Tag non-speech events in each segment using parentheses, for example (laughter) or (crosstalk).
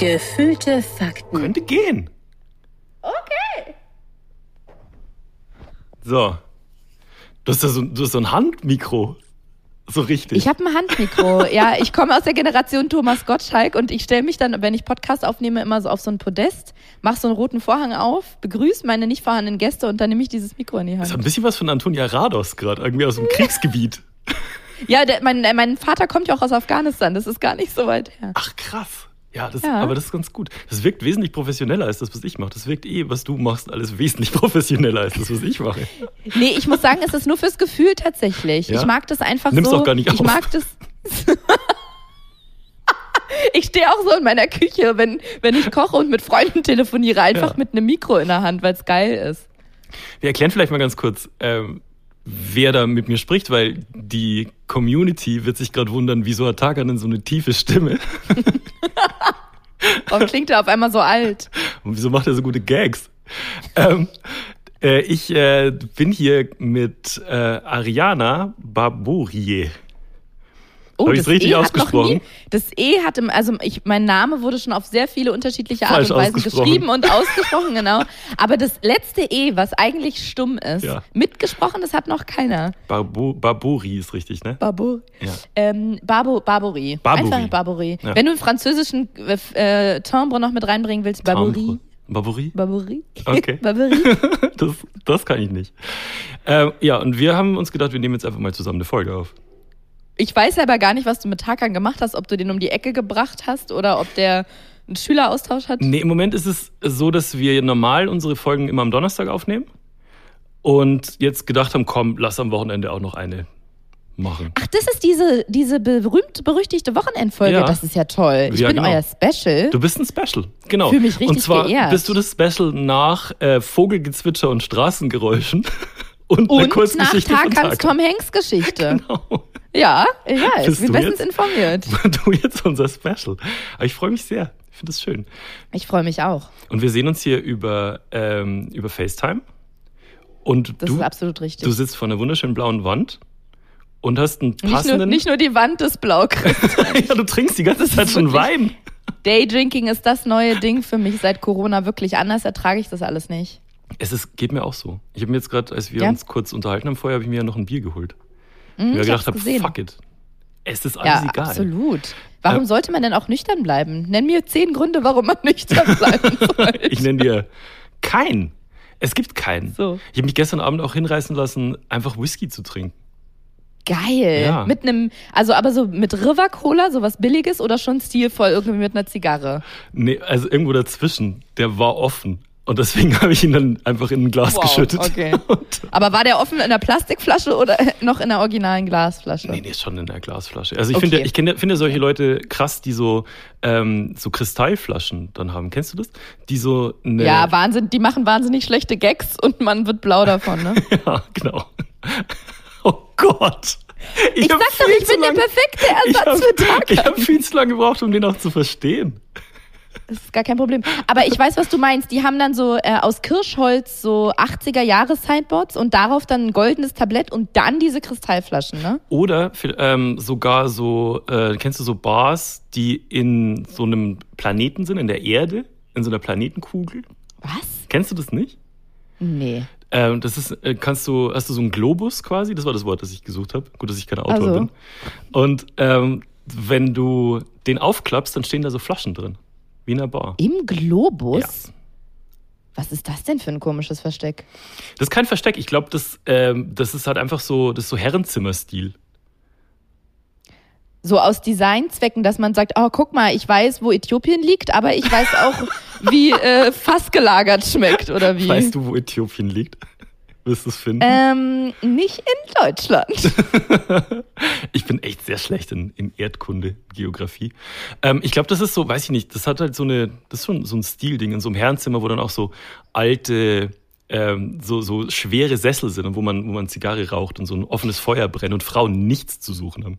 Gefühlte Fakten. Könnte gehen. Okay. So. Du hast, da so, du hast so ein Handmikro. So richtig. Ich habe ein Handmikro. (laughs) ja, ich komme aus der Generation Thomas Gottschalk und ich stelle mich dann, wenn ich Podcast aufnehme, immer so auf so ein Podest, mache so einen roten Vorhang auf, begrüße meine nicht vorhandenen Gäste und dann nehme ich dieses Mikro in die das hat Hand. ein bisschen was von Antonia Rados gerade, irgendwie aus dem Kriegsgebiet. Ja, der, mein, äh, mein Vater kommt ja auch aus Afghanistan, das ist gar nicht so weit her. Ach, krass. Ja, das, Ja. aber das ist ganz gut. Das wirkt wesentlich professioneller als das, was ich mache. Das wirkt eh, was du machst, alles wesentlich (laughs) professioneller als das, was ich mache. Nee, ich muss sagen, es ist nur fürs Gefühl tatsächlich. Ja? Ich mag das einfach Nimm's so. auch gar nicht ich auf. mag das. (laughs) ich stehe auch so in meiner Küche, wenn, wenn ich koche und mit Freunden telefoniere, einfach Ja. mit einem Mikro in der Hand, weil es geil ist. Wir erklären vielleicht mal ganz kurz, ähm, wer da mit mir spricht, weil die Community wird sich gerade wundern, wieso hat Tarkan denn so eine tiefe Stimme? (laughs) Warum klingt er auf einmal so alt? Und wieso macht er so gute Gags? Ähm, äh, ich äh, bin hier mit äh, Ariana Barbourier. Oh, Hab ich's das richtig E ausgesprochen? Nie, das E hat im, also ich, mein Name wurde schon auf sehr viele unterschiedliche Art und Weisen ausgesprochen. geschrieben und ausgesprochen, genau. Aber das letzte E, was eigentlich stumm ist, Ja. mitgesprochen, das hat noch keiner. Barbo Barbouri ist richtig, ne? Babo. Ja. Ähm, Barbo, Barbouri. Barbouri. Einfach Barbouri. Ja. Wenn du einen französischen äh, äh, Timbre noch mit reinbringen willst, Barbouri. Barbouri? Barbouri. Okay. (laughs) Barbouri. (laughs) Das, das kann ich nicht. Ähm, ja, und wir haben uns gedacht, wir nehmen jetzt einfach mal zusammen eine Folge auf. Ich weiß aber gar nicht, was du mit Tarkan gemacht hast, ob du den um die Ecke gebracht hast oder ob der einen Schüleraustausch hat. Nee, im Moment ist es so, dass wir normal unsere Folgen immer am Donnerstag aufnehmen. Und jetzt gedacht haben, komm, lass am Wochenende auch noch eine machen. Ach, das ist diese, diese berühmt berüchtigte Wochenendfolge. Ja. Das ist ja toll. Ich Ja, bin genau. euer Special. Du bist ein Special, genau. Fühl mich richtig Und zwar geehrt. bist du das Special nach äh, Vogelgezwitscher und Straßengeräuschen (laughs) und, eine Und nach Kurzgeschichte von Tarkan. Tom Hanks Geschichte. (laughs) Genau. Ja, ja, ich bin bestens informiert. (laughs) Du jetzt unser Special. Aber ich freue mich sehr. Ich finde es schön. Ich freue mich auch. Und wir sehen uns hier über, ähm, über FaceTime. Und Das du, ist absolut richtig. du sitzt vor einer wunderschönen blauen Wand und hast einen nicht, nur, passenden. nicht nur die Wand ist blau. (laughs) Ja, du trinkst die ganze Zeit schon Wein. Daydrinking ist das neue Ding für mich seit Corona wirklich. Anders ertrage ich das alles nicht. Es ist, geht mir auch so. Ich habe mir jetzt gerade, als wir Ja? uns kurz unterhalten haben vorher, habe ich mir ja noch ein Bier geholt. Hm, Weil ich ich gedacht habe, fuck it. Es ist alles Ja, egal. absolut. Warum Ähm, sollte man denn auch nüchtern bleiben? Nenn mir zehn Gründe, warum man (laughs) nüchtern bleiben (laughs) soll. Ich nenne dir keinen. Es gibt keinen. So. Ich habe mich gestern Abend auch hinreißen lassen, einfach Whisky zu trinken. Geil. Ja. Mit einem, also aber so mit River Cola, sowas Billiges oder schon stilvoll irgendwie mit einer Zigarre? Nee, also irgendwo dazwischen. Der war offen. Und deswegen (laughs) habe ich ihn dann einfach in ein Glas Wow, geschüttet. okay. (laughs) Aber war der offen in einer Plastikflasche oder (laughs) noch in einer originalen Glasflasche? nee, nee, schon in der Glasflasche. Also ich Okay. finde, ich kenne, finde solche Leute krass, die so, ähm, so Kristallflaschen dann haben. Kennst du das? Die so eine. Ja, Wahnsinn, die machen wahnsinnig schlechte Gags und man wird blau davon, ne? Ja, genau. Oh Gott. Ich, hab sag doch, ich bin der lang- perfekte Ich Ersatz für habe Tarkan. hab viel zu lange gebraucht, um den auch zu verstehen. Das ist gar kein Problem. Aber ich weiß, was du meinst. Die haben dann so äh, aus Kirschholz so 80er Jahre Sideboards und darauf dann ein goldenes Tablett und dann diese Kristallflaschen, ne? Oder ähm, sogar so, äh, kennst du so Bars, die in so einem Planeten sind, in der Erde, in so einer Planetenkugel? Was? Kennst du das nicht? Nee. Ähm, das ist, äh, kannst du, hast du so einen Globus quasi? Das war das Wort, das ich gesucht habe. Gut, dass ich kein Autor Also. bin. Und ähm, wenn du den aufklappst, dann stehen da so Flaschen drin. Wie in einer Bar. Im Globus? Ja. Was ist das denn für ein komisches Versteck? Das ist kein Versteck. Ich glaube, das, ähm, das ist halt einfach so, das ist so Herrenzimmerstil. So aus Designzwecken, dass man sagt, oh, guck mal, ich weiß, wo Äthiopien liegt, aber ich weiß auch, wie äh, (laughs) Fass gelagert schmeckt oder wie. Weißt du, wo Äthiopien liegt? Wirst du es finden? Ähm, nicht in Deutschland. (laughs) Ich bin echt sehr schlecht in, in Erdkunde, Geografie. Ähm, ich glaube, das ist so, weiß ich nicht, das hat halt so eine, das ist schon so ein Stilding in so einem Herrenzimmer, wo dann auch so alte, ähm, so, so schwere Sessel sind und wo man, wo man Zigarre raucht und so ein offenes Feuer brennt und Frauen nichts zu suchen haben.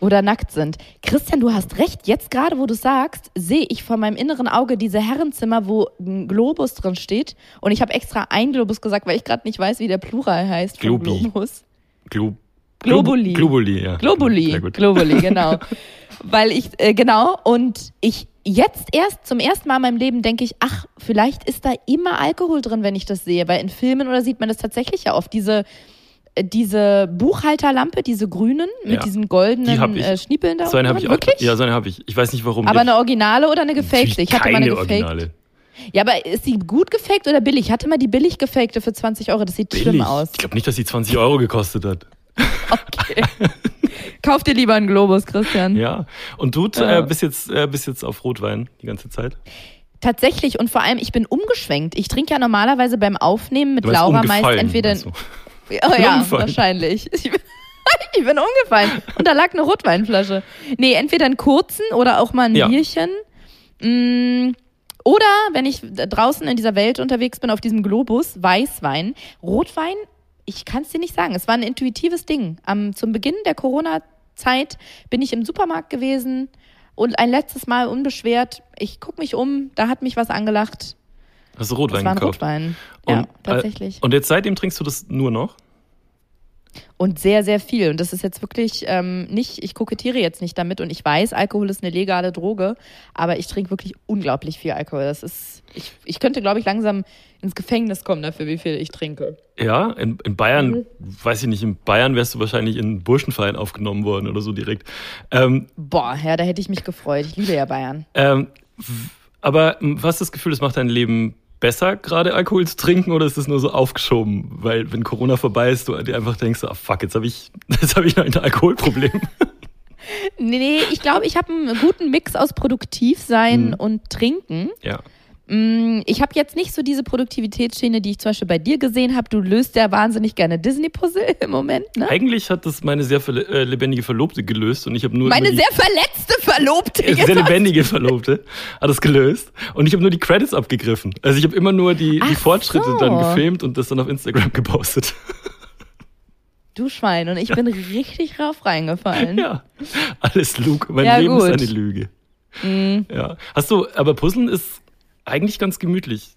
Oder nackt sind. Christian, du hast recht. Jetzt gerade, wo du sagst, sehe ich vor meinem inneren Auge diese Herrenzimmer, wo ein Globus drin steht. Und ich habe extra ein Globus gesagt, weil ich gerade nicht weiß, wie der Plural heißt. Globi. Globus. Glo Globuli. Globuli, ja. Globuli. Globuli, (laughs) genau. Weil ich, äh, genau, und ich jetzt erst zum ersten Mal in meinem Leben denke ich, ach, vielleicht ist da immer Alkohol drin, wenn ich das sehe, weil in Filmen oder sieht man das tatsächlich ja oft. Diese, diese Buchhalterlampe, diese grünen mit Ja. diesen Die goldenen ich. äh, Schniepeln da. So eine habe ich auch. Wirklich? Ja, so eine habe ich. Ich weiß nicht warum. Aber Die- eine originale oder eine gefakte? Ich hatte mal eine gefakte. Originale. Ja, aber ist die gut gefaked oder billig? Ich hatte mal die billig gefakte für 20 Euro. Das sieht schlimm Billig. aus. Ich glaube nicht, dass die 20 Euro gekostet hat. (laughs) Okay. Kauf dir lieber einen Globus, Christian. Ja. Und du Ja. äh, bist, jetzt, äh, bist jetzt auf Rotwein die ganze Zeit? Tatsächlich und vor allem, ich bin umgeschwenkt. Ich trinke ja normalerweise beim Aufnehmen mit Laura meist entweder. du? (laughs) Oh ja, Umgefallen. wahrscheinlich. (laughs) Ich bin, (laughs) ich bin umgefallen. Und da lag eine Rotweinflasche. Nee, entweder einen kurzen oder auch mal ein Ja. Bierchen. Mm, Oder wenn ich draußen in dieser Welt unterwegs bin, auf diesem Globus, Weißwein. Rotwein, ich kann es dir nicht sagen. Es war ein intuitives Ding. Am, zum Beginn der Corona-Zeit bin ich im Supermarkt gewesen und ein letztes Mal unbeschwert. Ich gucke mich um, da hat mich was angelacht. Hast du Das Rotwein war ein gekauft? Rotwein. Ja, Und, äh, tatsächlich. Und jetzt seitdem trinkst du das nur noch? Und sehr, sehr viel. Und das ist jetzt wirklich ähm, nicht, ich kokettiere jetzt nicht damit und ich weiß, Alkohol ist eine legale Droge, aber ich trinke wirklich unglaublich viel Alkohol. Das ist, ich, ich könnte, glaube ich, langsam ins Gefängnis kommen dafür, wie viel ich trinke. Ja, in, in Bayern, Mhm. weiß ich nicht, in Bayern wärst du wahrscheinlich in einen Burschenverein aufgenommen worden oder so direkt. Ähm, Boah, ja, da hätte ich mich gefreut. Ich liebe ja Bayern. ähm, aber m, hast du das Gefühl, das macht dein Leben besser, gerade Alkohol zu trinken, oder ist das nur so aufgeschoben? Weil wenn Corona vorbei ist, du dir einfach denkst, ah fuck, jetzt habe ich, (laughs) jetzt habe ich noch ein Alkoholproblem. Nee, ich glaube, ich habe einen guten Mix aus Produktivsein Mhm. und Trinken. ja. Mm, Ich habe jetzt nicht so diese Produktivitätsschiene, die ich zum Beispiel bei dir gesehen habe. Du löst ja wahnsinnig gerne Disney-Puzzle (laughs) im Moment, ne? Eigentlich hat das meine sehr verle- äh, lebendige Verlobte gelöst und ich habe nur Meine sehr verletzte Verlobte. sehr Jetzt lebendige Verlobte hat das gelöst und ich habe nur die Credits abgegriffen. Also ich habe immer nur die, die Fortschritte so. dann gefilmt und das dann auf Instagram gepostet. (laughs) Du Schwein, und ich bin richtig rauf reingefallen. Ja, alles Lug. Mein Ja, Leben gut. ist eine Lüge. Mhm. Ja. Hast du, aber Puzzeln ist eigentlich ganz gemütlich,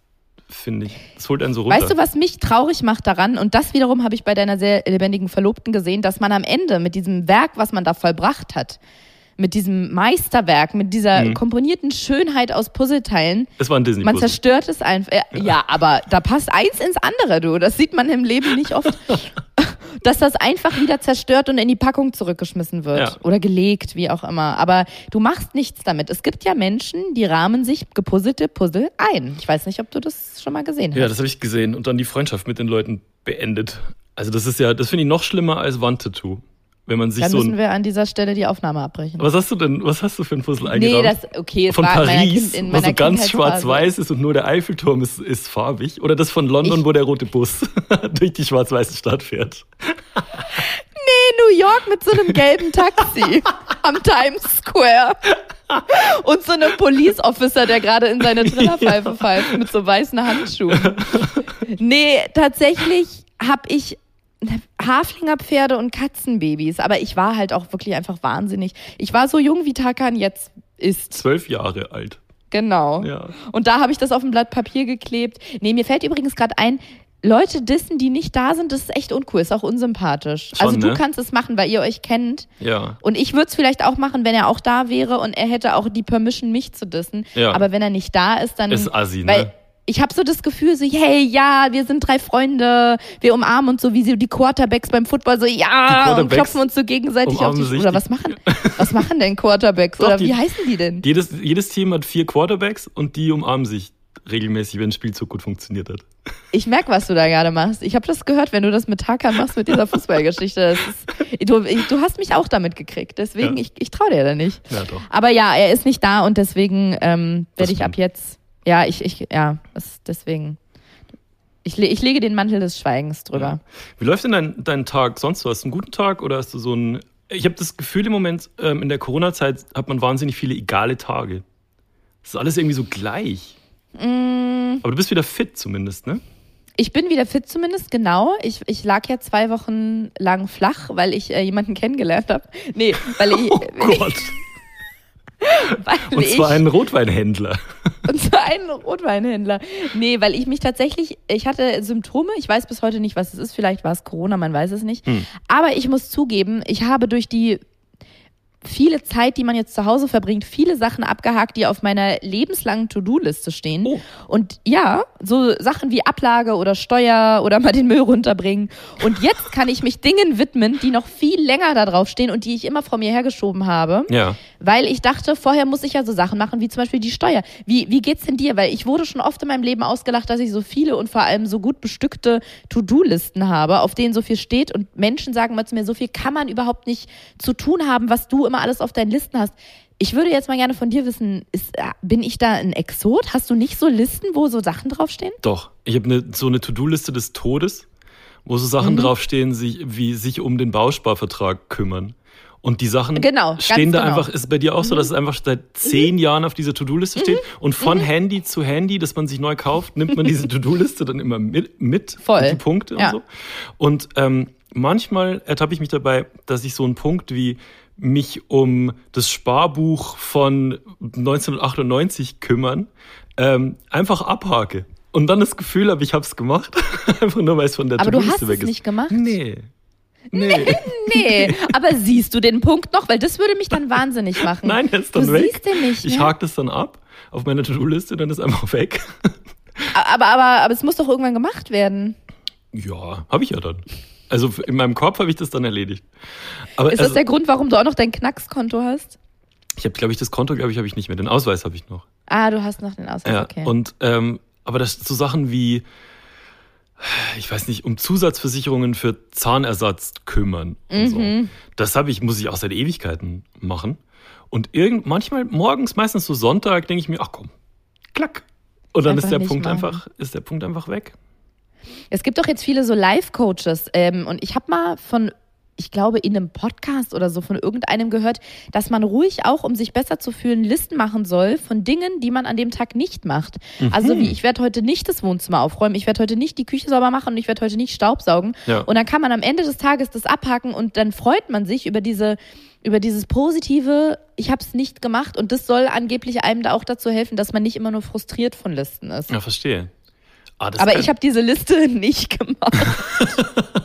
finde ich. Das holt einen so runter. Weißt du, was mich traurig macht daran? Und das wiederum habe ich bei deiner sehr lebendigen Verlobten gesehen, dass man am Ende mit diesem Werk, was man da vollbracht hat, mit diesem Meisterwerk, mit dieser Mhm. komponierten Schönheit aus Puzzleteilen, Es war ein disney man puzzle zerstört es einfach. Ja, ja, aber da passt eins ins andere, du. Das sieht man im Leben nicht oft. (laughs) Dass das einfach wieder zerstört und in die Packung zurückgeschmissen wird. Ja. Oder gelegt, wie auch immer. Aber du machst nichts damit. Es gibt ja Menschen, die rahmen sich gepuzzelte Puzzle ein. Ich weiß nicht, ob du das schon mal gesehen hast. Ja, das habe ich gesehen und dann die Freundschaft mit den Leuten beendet. Also das ist ja, das finde ich noch schlimmer als Wandtattoo. Wenn man sich Dann so müssen ein, wir an dieser Stelle die Aufnahme abbrechen. Was hast du denn, was hast du für ein Puzzle nee, eingerahmt? das, okay, es von war Paris, kind, in meiner so ganz schwarz-weiß ist und nur der Eiffelturm ist, ist farbig. Oder das von London, Ich- wo der rote Bus (laughs) durch die schwarz-weiße Stadt fährt. New York mit so einem gelben Taxi (laughs) am Times Square. Und so einem Police Officer, der gerade in seine Trillerpfeife (laughs) pfeift mit so weißen Handschuhen. Nee, tatsächlich habe ich Haflingerpferde und Katzenbabys, aber ich war halt auch wirklich einfach wahnsinnig. Ich war so jung wie Tarkan jetzt ist. Zwölf Jahre alt. Genau. Ja. Und da habe ich das auf ein Blatt Papier geklebt. Nee, mir fällt übrigens gerade ein, Leute dissen, die nicht da sind, das ist echt uncool, ist auch unsympathisch. Schon, also du ne? kannst es machen, weil ihr euch kennt. Ja. Und ich würde es vielleicht auch machen, wenn er auch da wäre und er hätte auch die Permission, mich zu dissen. Ja. Aber wenn er nicht da ist, dann. Ist assi, ne? Ich habe so das Gefühl, so, hey, ja, wir sind drei Freunde, wir umarmen uns so wie so die Quarterbacks beim Football, so ja, und klopfen uns so gegenseitig auf die Oder was machen, (laughs) was machen denn Quarterbacks? Doch, oder die- wie heißen die denn? Jedes, jedes Team hat vier Quarterbacks und die umarmen sich regelmäßig, wenn ein Spielzug gut funktioniert hat. (laughs) Ich merk, was du da gerade machst. Ich habe das gehört, wenn du das mit Tarkan machst, mit dieser Fußballgeschichte. Ist, du, du hast mich auch damit gekriegt. Deswegen, Ja. ich, ich traue dir da nicht. Ja, doch. Aber ja, er ist nicht da und deswegen ähm, werde ich ab jetzt, ja, ich, ich, ja, deswegen. Ich, ich lege den Mantel des Schweigens drüber. Wie läuft denn dein, dein Tag sonst so? Hast du einen guten Tag oder hast du so einen. Ich habe das Gefühl im Moment, ähm, in der Corona-Zeit hat man wahnsinnig viele egale Tage. Das ist alles irgendwie so gleich. Mm, Aber du bist wieder fit zumindest, ne? Ich bin wieder fit zumindest, genau. Ich, ich lag ja zwei Wochen lang flach, weil ich äh, jemanden kennengelernt habe. Nee, weil (laughs) ich. Oh Gott. (laughs) weil Und ich, zwar einen Rotweinhändler. Einen Rotweinhändler. Nee, weil ich mich tatsächlich, ich hatte Symptome, ich weiß bis heute nicht, was es ist, vielleicht war es Corona, man weiß es nicht. Hm. Aber ich muss zugeben, ich habe durch die viele Zeit, die man jetzt zu Hause verbringt, viele Sachen abgehakt, die auf meiner lebenslangen To-Do-Liste stehen. Oh. Und ja, so Sachen wie Ablage oder Steuer oder mal den Müll runterbringen. Und jetzt kann ich mich Dingen widmen, die noch viel länger da drauf stehen und die ich immer vor mir hergeschoben habe. Ja. Weil ich dachte, vorher muss ich ja so Sachen machen, wie zum Beispiel die Steuer. Wie, wie geht's denn dir? Weil ich wurde schon oft in meinem Leben ausgelacht, dass ich so viele und vor allem so gut bestückte To-Do-Listen habe, auf denen so viel steht. Und Menschen sagen mal zu mir, so viel kann man überhaupt nicht zu tun haben, was du immer alles auf deinen Listen hast. Ich würde jetzt mal gerne von dir wissen, ist, äh, bin ich da ein Exot? Hast du nicht so Listen, wo so Sachen draufstehen? Doch. Ich habe ne, so eine To-Do-Liste des Todes, wo so Sachen Mhm. draufstehen, sich, wie sich um den Bausparvertrag kümmern. Und die Sachen Genau, stehen da genau. einfach, ist bei dir auch so, dass es einfach seit zehn Jahren auf dieser To-Do-Liste steht und von Handy zu Handy, dass man sich neu kauft, nimmt man diese (laughs) To-Do-Liste dann immer mit, mit Voll. die Punkte Ja. und so. Und ähm, manchmal ertappe ich mich dabei, dass ich so einen Punkt wie mich um das Sparbuch von 1998 kümmern, ähm, einfach abhake. Und dann das Gefühl habe, ich habe es gemacht. (laughs) einfach nur, weil es von der Aber du hast weg es ist. nicht gemacht? Nee. Nee. (laughs) Nee, aber siehst du den Punkt noch? Weil das würde mich dann wahnsinnig machen. Nein, er ist dann du weg. siehst den nicht. Ich ne? hake das dann ab auf meiner To-Do-Liste, dann ist einfach weg. aber, aber, aber es muss doch irgendwann gemacht werden. Ja, habe ich ja dann. Also in meinem Kopf habe ich das dann erledigt. Aber Ist also, das der Grund, warum du auch noch dein Knackskonto hast? ich habe, glaube ich, das Konto, glaube ich, habe ich nicht mehr. Den Ausweis habe ich noch. Ah, du hast noch den Ausweis, Ja. okay. Und ähm, aber das so Sachen wie, ich weiß nicht, um Zusatzversicherungen für Zahnersatz kümmern und so. Mhm. Das habe ich, muss ich auch seit Ewigkeiten machen. Und irgend, manchmal morgens, meistens so Sonntag, denke ich mir, ach komm, klack. Und dann ist der Punkt machen. einfach, ist der Punkt einfach weg. Es gibt doch jetzt viele so Life-Coaches ähm, und ich habe mal von, ich glaube, in einem Podcast oder so von irgendeinem gehört, dass man ruhig auch, um sich besser zu fühlen, Listen machen soll von Dingen, die man an dem Tag nicht macht. Also wie, ich werde heute nicht das Wohnzimmer aufräumen, ich werde heute nicht die Küche sauber machen und ich werde heute nicht Staubsaugen. Ja. Und dann kann man am Ende des Tages das abhaken und dann freut man sich über diese über dieses positive, ich habe es nicht gemacht und das soll angeblich einem da auch dazu helfen, dass man nicht immer nur frustriert von Listen ist. Ja, verstehe. Ah, Aber ich habe diese Liste (laughs) nicht gemacht. (laughs)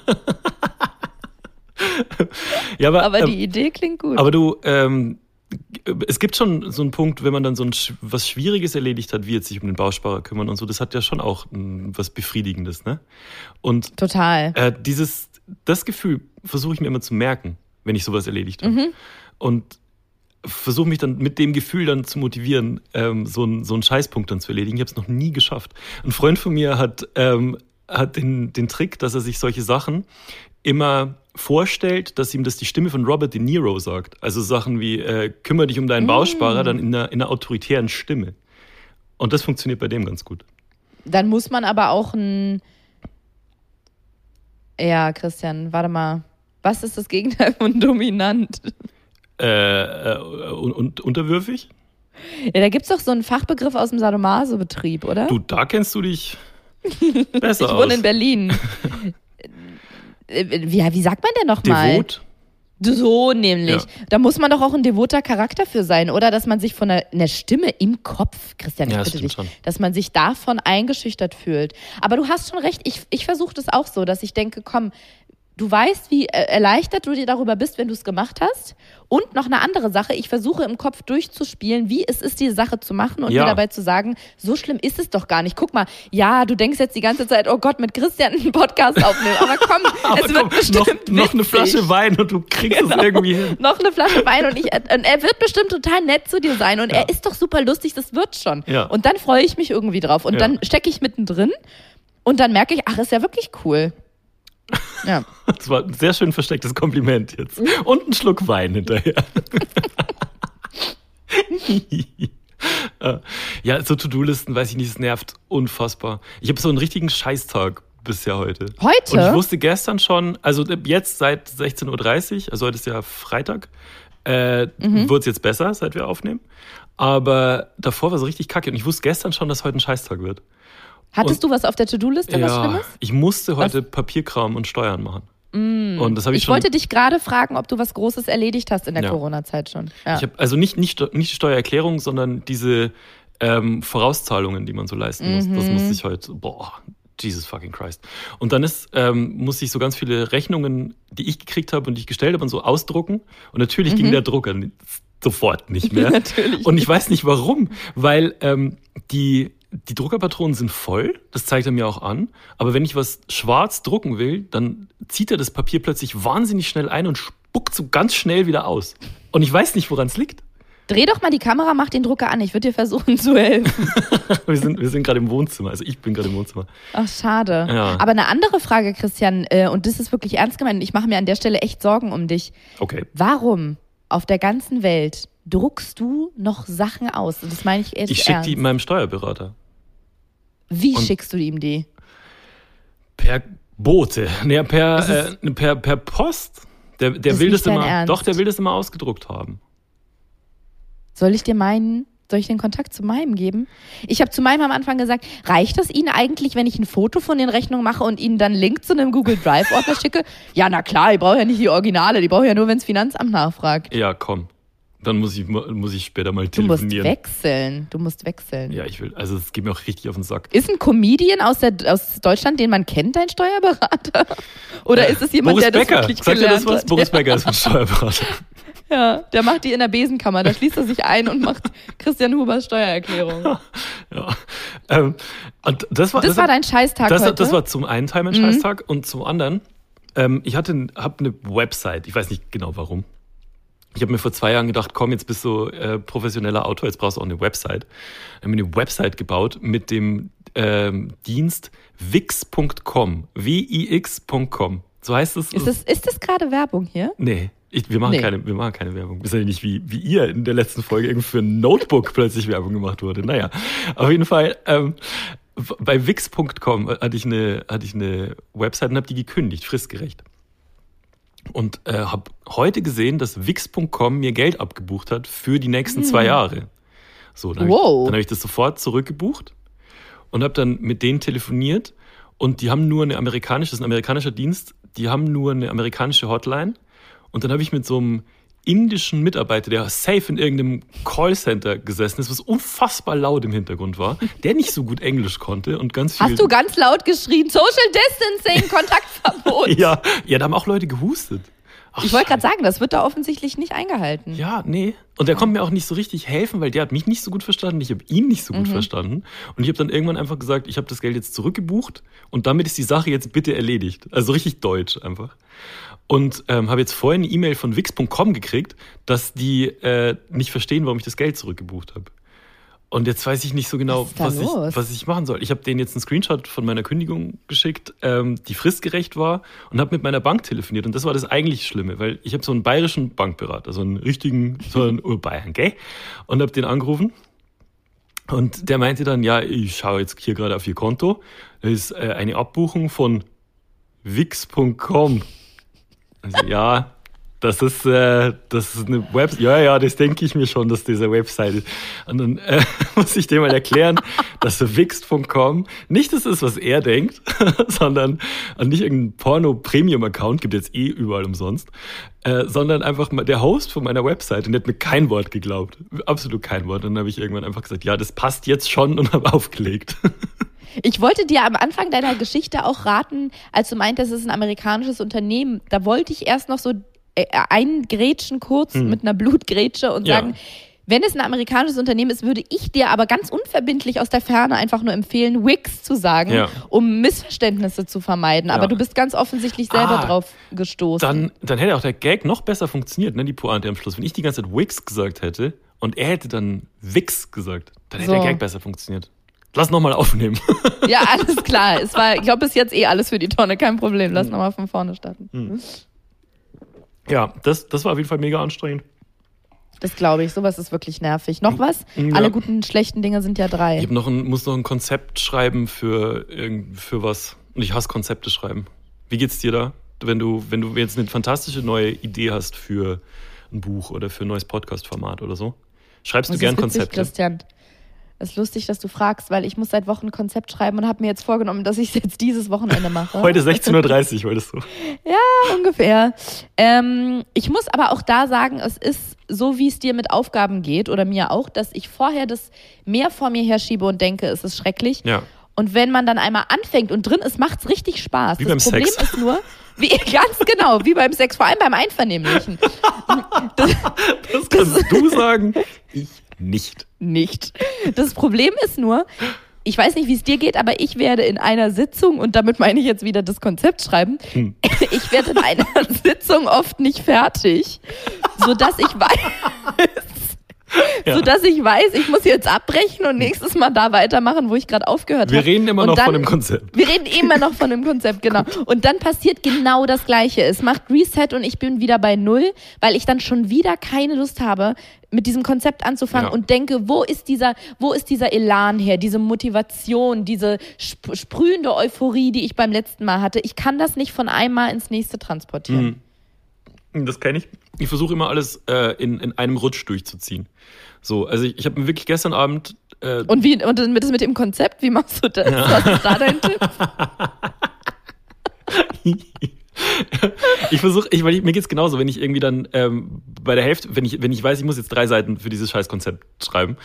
ja, aber, Aber ähm, die Idee klingt gut. Aber du, ähm, es gibt schon so einen Punkt, wenn man dann so ein, was Schwieriges erledigt hat, wie jetzt sich um den Bausparer kümmern und so, das hat ja schon auch mm, was Befriedigendes, ne? Und Total. äh, dieses, das Gefühl versuche ich mir immer zu merken, wenn ich sowas erledigt habe. Mhm. Und versuche mich dann mit dem Gefühl dann zu motivieren, ähm, so, einen, so einen Scheißpunkt dann zu erledigen. Ich habe es noch nie geschafft. Ein Freund von mir hat, ähm, hat den, den Trick, dass er sich solche Sachen immer vorstellt, dass ihm das die Stimme von Robert De Niro sagt. Also Sachen wie, äh, kümmere dich um deinen Bausparer, dann in einer, in einer autoritären Stimme. Und das funktioniert bei dem ganz gut. Dann muss man aber auch ein. Ja, Christian, warte mal. Was ist das Gegenteil von dominant? Äh, äh, und, und unterwürfig? Ja, da gibt's doch so einen Fachbegriff aus dem Sadomaso-Betrieb, oder? Du, da kennst du dich besser ich aus. wohne in Berlin. (laughs) Äh, wie, wie sagt man denn nochmal? Devot? So nämlich. Ja. Da muss man doch auch ein devoter Charakter für sein, oder? Dass man sich von einer, einer Stimme im Kopf, Christian, ich Ja, bitte dich, schon. dass man sich davon eingeschüchtert fühlt. Aber du hast schon recht, ich, ich versuche das auch so, dass ich denke, komm, du weißt, wie erleichtert du dir darüber bist, wenn du es gemacht hast. Und noch eine andere Sache, ich versuche im Kopf durchzuspielen, wie es ist, diese Sache zu machen und Ja. mir dabei zu sagen, so schlimm ist es doch gar nicht. Guck mal, ja, du denkst jetzt die ganze Zeit, oh Gott, mit Christian einen Podcast aufnehmen, aber komm, (laughs) Aber es wird komm, bestimmt noch, noch eine. Flasche Wein und du kriegst es Genau. irgendwie hin. (laughs) noch eine Flasche Wein und, ich, und er wird bestimmt total nett zu dir sein und Ja. er ist doch super lustig, das wird schon. Ja. Und dann freue ich mich irgendwie drauf und dann stecke ich mittendrin und dann merke ich, ach, ist ja wirklich cool. Ja. (laughs) Das war ein sehr schön verstecktes Kompliment jetzt. Und ein Schluck Wein hinterher. (laughs) Ja, so To-Do-Listen, weiß ich nicht, es nervt unfassbar. Ich habe so einen richtigen Scheißtag bisher heute. Heute? Und ich wusste gestern schon, also jetzt seit 16.30 Uhr, also heute ist ja Freitag, äh, Mhm. wird es jetzt besser, seit wir aufnehmen. Aber davor war es richtig kacke. Und ich wusste gestern schon, dass heute ein Scheißtag wird. Hattest du was auf der To-Do-Liste, was Schlimmes? ich musste heute Papierkram und Steuern machen. Und das habe ich, Ich schon. wollte dich gerade fragen, ob du was Großes erledigt hast in der Ja. Corona-Zeit schon. Ja. Ich habe also nicht, nicht, nicht die Steuererklärung, sondern diese ähm, Vorauszahlungen, die man so leisten muss. Das Mhm. musste ich heute. Boah, Jesus fucking Christ. Und dann ist, ähm, musste ich so ganz viele Rechnungen, die ich gekriegt habe und die ich gestellt habe, und so ausdrucken. Und natürlich ging der Drucker sofort nicht mehr. (laughs) Natürlich Und ich weiß nicht warum, weil ähm, die, die Druckerpatronen sind voll, das zeigt er mir auch an. Aber wenn ich was schwarz drucken will, dann zieht er das Papier plötzlich wahnsinnig schnell ein und spuckt so ganz schnell wieder aus. Und ich weiß nicht, woran es liegt. Dreh doch mal die Kamera, mach den Drucker an. Ich würde dir versuchen zu helfen. (laughs) Wir sind, wir sind gerade im Wohnzimmer, also ich bin gerade im Wohnzimmer. Ach, schade. Ja. Aber eine andere Frage, Christian, äh, und das ist wirklich ernst gemeint, ich mache mir an der Stelle echt Sorgen um dich. Okay. Warum auf der ganzen Welt druckst du noch Sachen aus? Und das meine ich echt Ich schicke die meinem Steuerberater. Wie und- schickst du ihm die? Per Bote. Nee, per, äh, per, per Post. Der, der will das immer. Ernst. Doch, der will das immer ausgedruckt haben. Soll ich dir meinen, soll ich den Kontakt zu meinem geben? Ich habe zu meinem am Anfang gesagt, reicht das Ihnen eigentlich, wenn ich ein Foto von den Rechnungen mache und Ihnen dann Link zu einem Google Drive-Ordner schicke? Ja, na klar, ich brauche ja nicht die Originale, die brauche ich ja nur, wenn das Finanzamt nachfragt. Ja, komm. Dann muss ich, muss ich später mal Du musst telefonieren. wechseln. Du musst wechseln. Ja, ich will. Also, es geht mir auch richtig auf den Sack. Ist ein Comedian aus, der, aus Deutschland, den man kennt, dein Steuerberater? (laughs) Oder ist es jemand, Boris der das Becker. wirklich Sagt dir das gelernt was? hat? Boris (laughs) Becker ist ein Steuerberater. Ja, der macht die in der Besenkammer. Da schließt er sich ein und macht Christian Hubers Steuererklärung. (laughs) Ja. Ähm, und das war, Das war dein Scheißtag das, heute? das war zum einen Teil mein Mhm. Scheißtag und zum anderen, ähm, ich hatte habe eine Website, ich weiß nicht genau warum. Ich habe mir vor zwei Jahren gedacht, komm, jetzt bist du äh, professioneller Autor, jetzt brauchst du auch eine Website. Ich habe mir eine Website gebaut mit dem ähm, Dienst wix.com, W-I-X.com. So heißt es. ist, das, ist das gerade Werbung hier? Nee. Ich, wir, machen Nee. keine, wir machen keine Werbung. Wir sind ja nicht wie, wie ihr in der letzten Folge irgendwie für ein Notebook (laughs) plötzlich Werbung gemacht wurde. Naja, auf jeden Fall, ähm, bei wix.com hatte ich eine, hatte ich eine Website und habe die gekündigt, fristgerecht. Und äh, habe heute gesehen, dass wix.com mir Geld abgebucht hat für die nächsten zwei Jahre. So, dann habe Hm. Wow. ich, dann hab ich das sofort zurückgebucht und habe dann mit denen telefoniert und die haben nur eine amerikanische, das ist ein amerikanischer Dienst, die haben nur eine amerikanische Hotline und dann habe ich mit so einem indischen Mitarbeiter, der safe in irgendeinem Callcenter gesessen ist, was unfassbar laut im Hintergrund war, der nicht so gut Englisch konnte und ganz viel. Hast du ganz laut geschrien, Social Distancing, (laughs) Kontaktverbot? ja, ja, da haben auch Leute gehustet. Ach, Ich wollte gerade sagen, das wird da offensichtlich nicht eingehalten. Ja, nee. Und der konnte mir auch nicht so richtig helfen, weil der hat mich nicht so gut verstanden, ich habe ihn nicht so gut verstanden. Und ich habe dann irgendwann einfach gesagt, ich habe das Geld jetzt zurückgebucht und damit ist die Sache jetzt bitte erledigt. Also richtig deutsch einfach. Und ähm, habe jetzt vorhin eine E-Mail von wix.com gekriegt, dass die äh, nicht verstehen, warum ich das Geld zurückgebucht habe. Und jetzt weiß ich nicht so genau, Was was, ich, was ich machen soll. Ich habe denen jetzt einen Screenshot von meiner Kündigung geschickt, ähm, die fristgerecht war und habe mit meiner Bank telefoniert. Und das war das eigentlich Schlimme, weil ich habe so einen bayerischen Bankberater, so einen richtigen, so einen Urbayern, gell? Und habe den angerufen. Und der meinte dann, ja, ich schaue jetzt hier gerade auf Ihr Konto. Das ist äh, eine Abbuchung von wix.com. Also, ja, das ist, äh, das ist eine Website. Ja, ja, das denke ich mir schon, dass diese Website ist. Und dann äh, (laughs) muss ich dem mal erklären, dass Wix.com nicht das ist, was er denkt, (laughs) sondern und nicht irgendein Porno-Premium-Account, gibt jetzt eh überall umsonst, äh, sondern einfach mal der Host von meiner Website und der hat mir kein Wort geglaubt. Absolut kein Wort. Und dann habe ich irgendwann einfach gesagt, ja, das passt jetzt schon und (laughs) habe aufgelegt. Ich wollte dir am Anfang deiner Geschichte auch raten, als du meintest, es ist ein amerikanisches Unternehmen. Da wollte ich erst noch so eingrätschen kurz mit einer Blutgrätsche und Hm. Ja. sagen, wenn es ein amerikanisches Unternehmen ist, würde ich dir aber ganz unverbindlich aus der Ferne einfach nur empfehlen, Wix zu sagen, Ja. um Missverständnisse zu vermeiden. Aber Ja. du bist ganz offensichtlich selber Ah, drauf gestoßen. Dann, dann hätte auch der Gag noch besser funktioniert, ne, die Pointe am Schluss. Wenn ich die ganze Zeit Wix gesagt hätte und er hätte dann Wix gesagt, dann hätte So. der Gag besser funktioniert. Lass nochmal aufnehmen. ja, (laughs) alles klar. Es war, ich glaube, bis jetzt eh alles für die Tonne, kein Problem. Hm. Lass nochmal von vorne starten. Ja, das, das war auf jeden Fall mega anstrengend. Das glaube ich. Sowas ist wirklich nervig. Noch was? Ja. Alle guten, schlechten Dinge sind ja drei. Ich noch ein, muss noch ein Konzept schreiben für, irgend- für was. Und ich hasse Konzepte schreiben. Wie geht's dir da? Wenn du, wenn du jetzt eine fantastische neue Idee hast für ein Buch oder für ein neues Podcast-Format oder so, schreibst du Das gern ist witzig, Konzepte? Christian. Es ist lustig, dass du fragst, weil ich muss seit Wochen ein Konzept schreiben und habe mir jetzt vorgenommen, dass ich es jetzt dieses Wochenende mache. Heute 16.30 Uhr, wolltest du. Ja, ungefähr. Ähm, ich muss aber auch da sagen, es ist so, wie es dir mit Aufgaben geht oder mir auch, dass ich vorher das mehr vor mir herschiebe und denke, es ist schrecklich. Ja. Und wenn man dann einmal anfängt und drin ist, macht's richtig Spaß. Wie das beim Problem Sex. ist nur, wie, (laughs) ganz genau, wie beim Sex, vor allem beim Einvernehmlichen. Das, (laughs) Das kannst du sagen, ich nicht. Nicht. (laughs) Das Problem ist nur, ich weiß nicht, wie es dir geht, aber ich werde in einer Sitzung, und damit meine ich jetzt wieder das Konzept schreiben, Hm. (laughs) ich werde in einer Sitzung oft nicht fertig, sodass ich (laughs) weiß, Ja. sodass ich weiß, ich muss jetzt abbrechen und nächstes Mal da weitermachen, wo ich gerade aufgehört Wir habe. reden immer Und noch dann, von dem Konzept. Wir reden immer noch von dem Konzept, genau. Und dann passiert genau das Gleiche. Es macht Reset und ich bin wieder bei Null, weil ich dann schon wieder keine Lust habe, mit diesem Konzept anzufangen Ja. und denke, wo ist dieser, wo ist dieser Elan her, diese Motivation, diese sp sprühende Euphorie, die ich beim letzten Mal hatte. Ich kann das nicht von einem Mal ins nächste transportieren. Das kenne ich. Ich versuche immer alles äh, in, in einem Rutsch durchzuziehen. So, also ich, ich habe mir wirklich gestern Abend äh, Und wie, und dann mit, das mit dem Konzept, wie machst du das? Was ist da dein Tipp? (laughs) ich versuche, ich, weil ich, mir geht's genauso, wenn ich irgendwie dann ähm, bei der Hälfte, wenn ich, wenn ich weiß, ich muss jetzt drei Seiten für dieses scheiß Konzept schreiben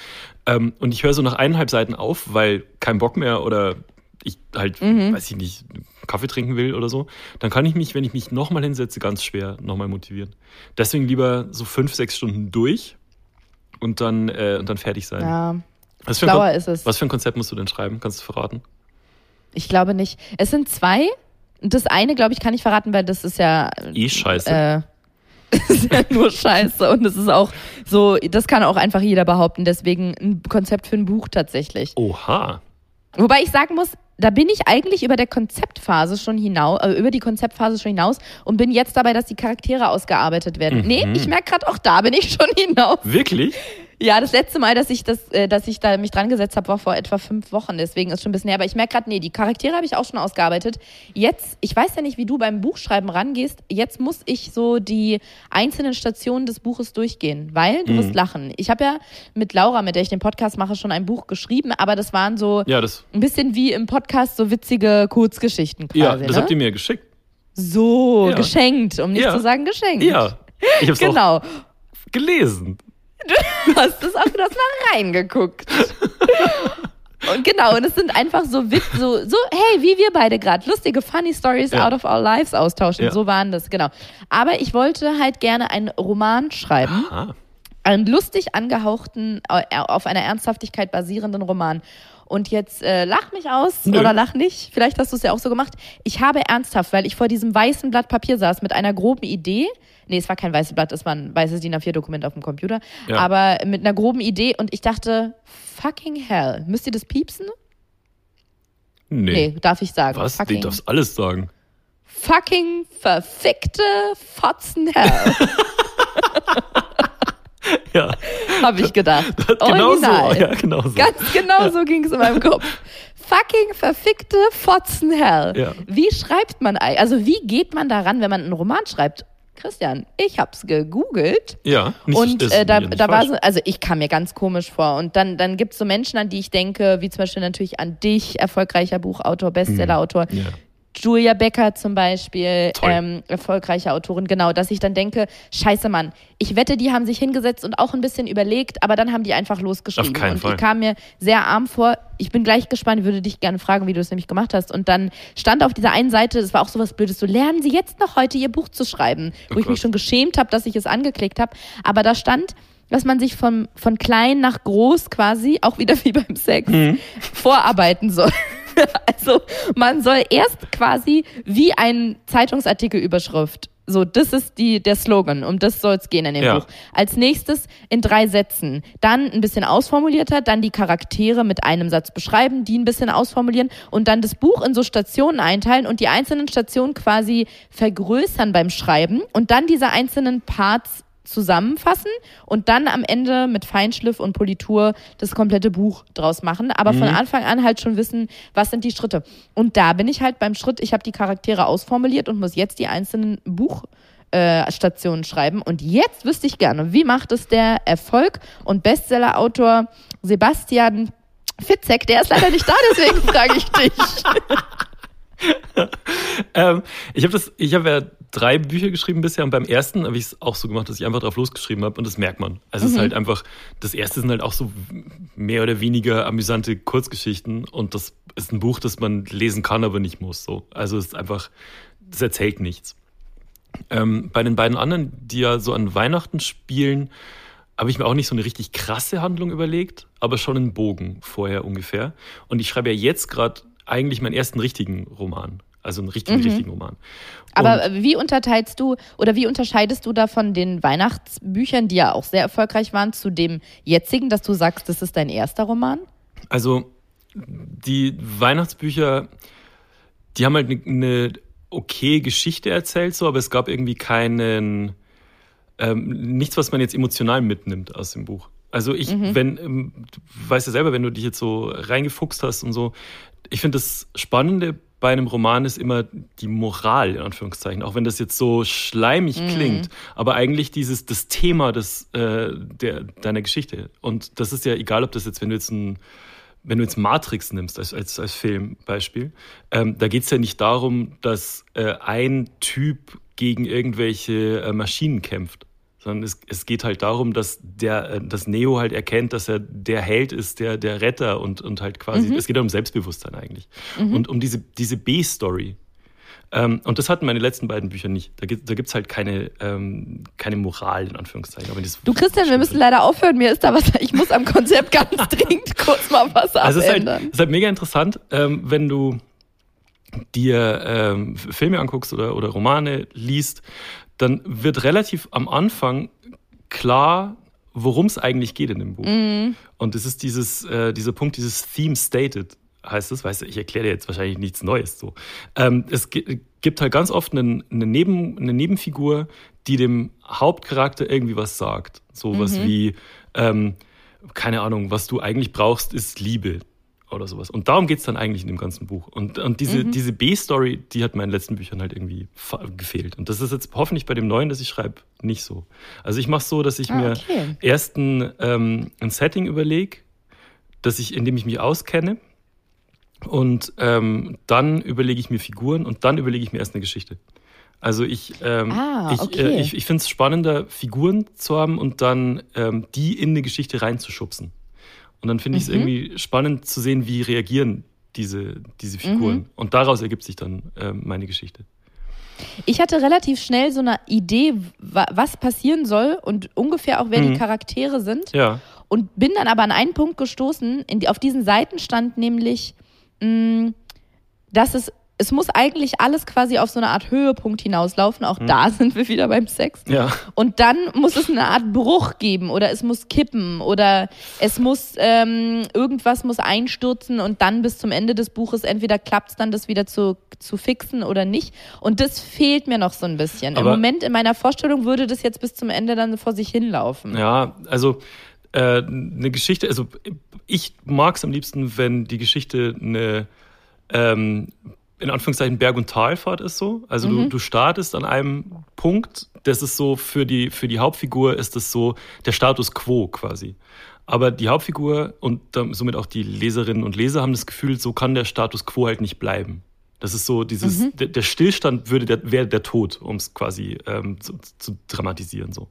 ähm, und ich höre so nach eineinhalb Seiten auf, weil kein Bock mehr oder ich halt, weiß ich nicht, Kaffee trinken will oder so, dann kann ich mich, wenn ich mich nochmal hinsetze, ganz schwer nochmal motivieren. Deswegen lieber so fünf, sechs Stunden durch und dann, äh, und dann fertig sein. Ja, was, für Kon- ist es. was für ein Konzept musst du denn schreiben? Kannst du verraten? ich glaube nicht. Es sind zwei. Das eine, glaube ich, kann ich verraten, weil das ist ja Eh scheiße. Äh, (laughs) das ist ja nur Scheiße und es ist auch so, das kann auch einfach jeder behaupten, deswegen ein Konzept für ein Buch tatsächlich. Oha. Wobei ich sagen muss, da bin ich eigentlich über der Konzeptphase schon hinaus, äh, über die Konzeptphase schon hinaus und bin jetzt dabei, dass die Charaktere ausgearbeitet werden. Mhm. Nee, ich merke gerade auch da bin ich schon (laughs) hinaus. Wirklich? Ja, das letzte Mal, dass ich das, äh, dass ich da mich dran gesetzt habe, war vor etwa fünf Wochen. Deswegen ist schon ein bisschen her. Aber ich merke gerade, nee, die Charaktere habe ich auch schon ausgearbeitet. Jetzt, ich weiß ja nicht, wie du beim Buchschreiben rangehst. Jetzt muss ich so die einzelnen Stationen des Buches durchgehen, weil du wirst lachen. Ich habe ja mit Laura, mit der ich den Podcast mache, schon ein Buch geschrieben, aber das waren so Ja, das, ein bisschen wie im Podcast so witzige Kurzgeschichten quasi. ja, das ne? habt ihr mir geschickt. so Ja. geschenkt, um nicht Ja. zu sagen geschenkt. Ja. Ich hab's auch Genau. gelesen. Du hast es auch, du hast mal reingeguckt. Und genau, und es sind einfach so Witz, so, so, hey, wie wir beide gerade, lustige Funny Stories Ja. out of our lives austauschen. Ja. So waren das, genau. Aber ich wollte halt gerne einen Roman schreiben, Aha. einen lustig angehauchten, äh, auf einer Ernsthaftigkeit basierenden Roman. Und jetzt äh, lach mich aus Nö. oder lach nicht. Vielleicht hast du es ja auch so gemacht. Ich habe ernsthaft, weil ich vor diesem weißen Blatt Papier saß mit einer groben Idee. Nee, es war kein weißes Blatt, es war ein weißes DIN A4-Dokument auf dem Computer. Ja. Aber mit einer groben Idee und ich dachte, fucking hell. Müsst ihr das piepsen? Nee. Nee, darf ich sagen. Was? Fucking, darfst alles sagen. fucking verfickte Fotzen hell, (laughs) Ja. habe ich gedacht. (laughs) genau so. Original. Ja, genau so. Ganz genau so ging es in meinem Kopf. Fucking verfickte Fotzenhell. Ja. Wie schreibt man? Also wie geht man daran, wenn man einen Roman schreibt? Christian, ich hab's gegoogelt. Ja. Nicht, und äh, da, ja da war so, also ich kam mir ganz komisch vor. Und dann, dann gibt's so Menschen, an die ich denke, wie zum Beispiel natürlich an dich, erfolgreicher Buchautor, Bestsellerautor. Ja. Julia Becker zum Beispiel, ähm, erfolgreiche Autorin, genau, dass ich dann denke, scheiße Mann, ich wette, die haben sich hingesetzt und auch ein bisschen überlegt, aber dann haben die einfach losgeschrieben. Auf keinen und Fall. ich kam mir sehr arm vor. Ich bin gleich gespannt, würde dich gerne fragen, wie du es nämlich gemacht hast. Und dann stand auf dieser einen Seite, das war auch sowas Blödes, so lernen Sie jetzt noch heute Ihr Buch zu schreiben, wo Oh ich mich schon geschämt habe, dass ich es angeklickt habe. Aber da stand, dass man sich von, von klein nach groß quasi, auch wieder (laughs) wie beim Sex, Mhm. vorarbeiten soll. (laughs) Also man soll erst quasi wie ein Zeitungsartikel Überschrift. So, das ist die, der Slogan, um das soll es gehen in dem Ja. Buch. Als nächstes in drei Sätzen. Dann ein bisschen ausformulierter, dann die Charaktere mit einem Satz beschreiben, die ein bisschen ausformulieren und dann das Buch in so Stationen einteilen und die einzelnen Stationen quasi vergrößern beim Schreiben und dann diese einzelnen Parts zusammenfassen und dann am Ende mit Feinschliff und Politur das komplette Buch draus machen, aber von Anfang an halt schon wissen, was sind die Schritte. Und da bin ich halt beim Schritt, ich habe die Charaktere ausformuliert und muss jetzt die einzelnen Buchstationen äh, schreiben. Und jetzt wüsste ich gerne, wie macht es der Erfolg und Bestsellerautor Sebastian Fitzek, der ist leider nicht da, deswegen (laughs) frage ich dich. (laughs) ähm, ich habe habe ja drei Bücher geschrieben bisher und beim ersten habe ich es auch so gemacht, dass ich einfach drauf losgeschrieben habe und das merkt man. Also mhm. es ist mhm. halt einfach, das erste sind halt auch so mehr oder weniger amüsante Kurzgeschichten und das ist ein Buch, das man lesen kann, aber nicht muss. So. Also es ist einfach, das erzählt nichts. Ähm, bei den beiden anderen, die ja so an Weihnachten spielen, habe ich mir auch nicht so eine richtig krasse Handlung überlegt, aber schon einen Bogen vorher ungefähr. Und ich schreibe ja jetzt gerade eigentlich meinen ersten richtigen Roman. Also einen richtigen, mhm. richtigen Roman. Und Aber wie unterteilst du oder wie unterscheidest du da von den Weihnachtsbüchern, die ja auch sehr erfolgreich waren, zu dem jetzigen, dass du sagst, das ist dein erster Roman? Also die Weihnachtsbücher, die haben halt eine, eine okay Geschichte erzählt, so, aber es gab irgendwie keinen, ähm, nichts, was man jetzt emotional mitnimmt aus dem Buch. Also ich, mhm. wenn, ähm, du weißt ja selber, wenn du dich jetzt so reingefuchst hast und so, ich finde das Spannende bei einem Roman ist immer die Moral, in Anführungszeichen, auch wenn das jetzt so schleimig mhm. klingt, aber eigentlich dieses, das Thema des, äh, der, deiner Geschichte. Und das ist ja egal, ob das jetzt, wenn du jetzt ein, wenn du jetzt Matrix nimmst als, als, als Filmbeispiel, ähm, da geht es ja nicht darum, dass äh, ein Typ gegen irgendwelche äh, Maschinen kämpft, sondern es, es geht halt darum, dass der, äh, dass Neo halt erkennt, dass er der Held ist, der, der Retter und, und halt quasi, mhm. es geht um Selbstbewusstsein eigentlich. Mhm. Und um diese, diese B-Story. Ähm, und das hatten meine letzten beiden Bücher nicht. Da gibt es halt keine, ähm, keine Moral, in Anführungszeichen. Aber du Christian, wir müssen leider aufhören. Mir ist da was, ich muss am Konzept ganz (laughs) dringend kurz mal was also abändern. Es ist halt, ist halt mega interessant, ähm, wenn du dir ähm, Filme anguckst oder, oder Romane liest, dann wird relativ am Anfang klar, worum es eigentlich geht in dem Buch. Mhm. Und es ist dieses, äh, dieser Punkt, dieses Theme Stated heißt es, weißt du, ich erkläre dir jetzt wahrscheinlich nichts Neues so. Ähm, es gibt halt ganz oft eine, eine, Neben, eine Nebenfigur, die dem Hauptcharakter irgendwie was sagt. So was mhm. wie, ähm, keine Ahnung, was du eigentlich brauchst, ist Liebe oder sowas. Und darum geht es dann eigentlich in dem ganzen Buch. Und, und diese, mhm. diese B-Story, die hat meinen letzten Büchern halt irgendwie gefehlt. Und das ist jetzt hoffentlich bei dem neuen, das ich schreibe, nicht so. Also ich mache so, dass ich ah, mir okay. erst ein, ähm, ein Setting überlege, dass ich, in dem ich mich auskenne. Und ähm, dann überlege ich mir Figuren und dann überlege ich mir erst eine Geschichte. Also ich, ähm, ah, okay. ich, äh, ich, ich finde es spannender, Figuren zu haben und dann ähm, die in eine Geschichte reinzuschubsen. Und dann finde ich es mhm. irgendwie spannend zu sehen, wie reagieren diese, diese Figuren. Mhm. Und daraus ergibt sich dann äh, meine Geschichte. Ich hatte relativ schnell so eine Idee, was passieren soll und ungefähr auch, wer mhm. die Charaktere sind. Ja. Und bin dann aber an einen Punkt gestoßen, die, auf diesen Seiten stand nämlich, mh, mm, dass es es muss eigentlich alles quasi auf so eine Art Höhepunkt hinauslaufen. Auch hm. da sind wir wieder beim Sex. Ja. Und dann muss es eine Art Bruch geben oder es muss kippen oder es muss ähm, irgendwas muss einstürzen und dann bis zum Ende des Buches entweder klappt es dann, das wieder zu, zu fixen oder nicht. Und das fehlt mir noch so ein bisschen. Aber Im Moment in meiner Vorstellung würde das jetzt bis zum Ende dann vor sich hinlaufen. Ja, also äh, eine Geschichte, also ich mag es am liebsten, wenn die Geschichte eine ähm, in Anführungszeichen Berg- und Talfahrt ist so. Also mhm. du, du startest an einem Punkt, das ist so für die, für die Hauptfigur ist das so der Status quo quasi. Aber die Hauptfigur und somit auch die Leserinnen und Leser haben das Gefühl, so kann der Status quo halt nicht bleiben. Das ist so dieses, mhm. der, der, Stillstand würde der, wäre der Tod, um es quasi ähm, zu, zu, dramatisieren so.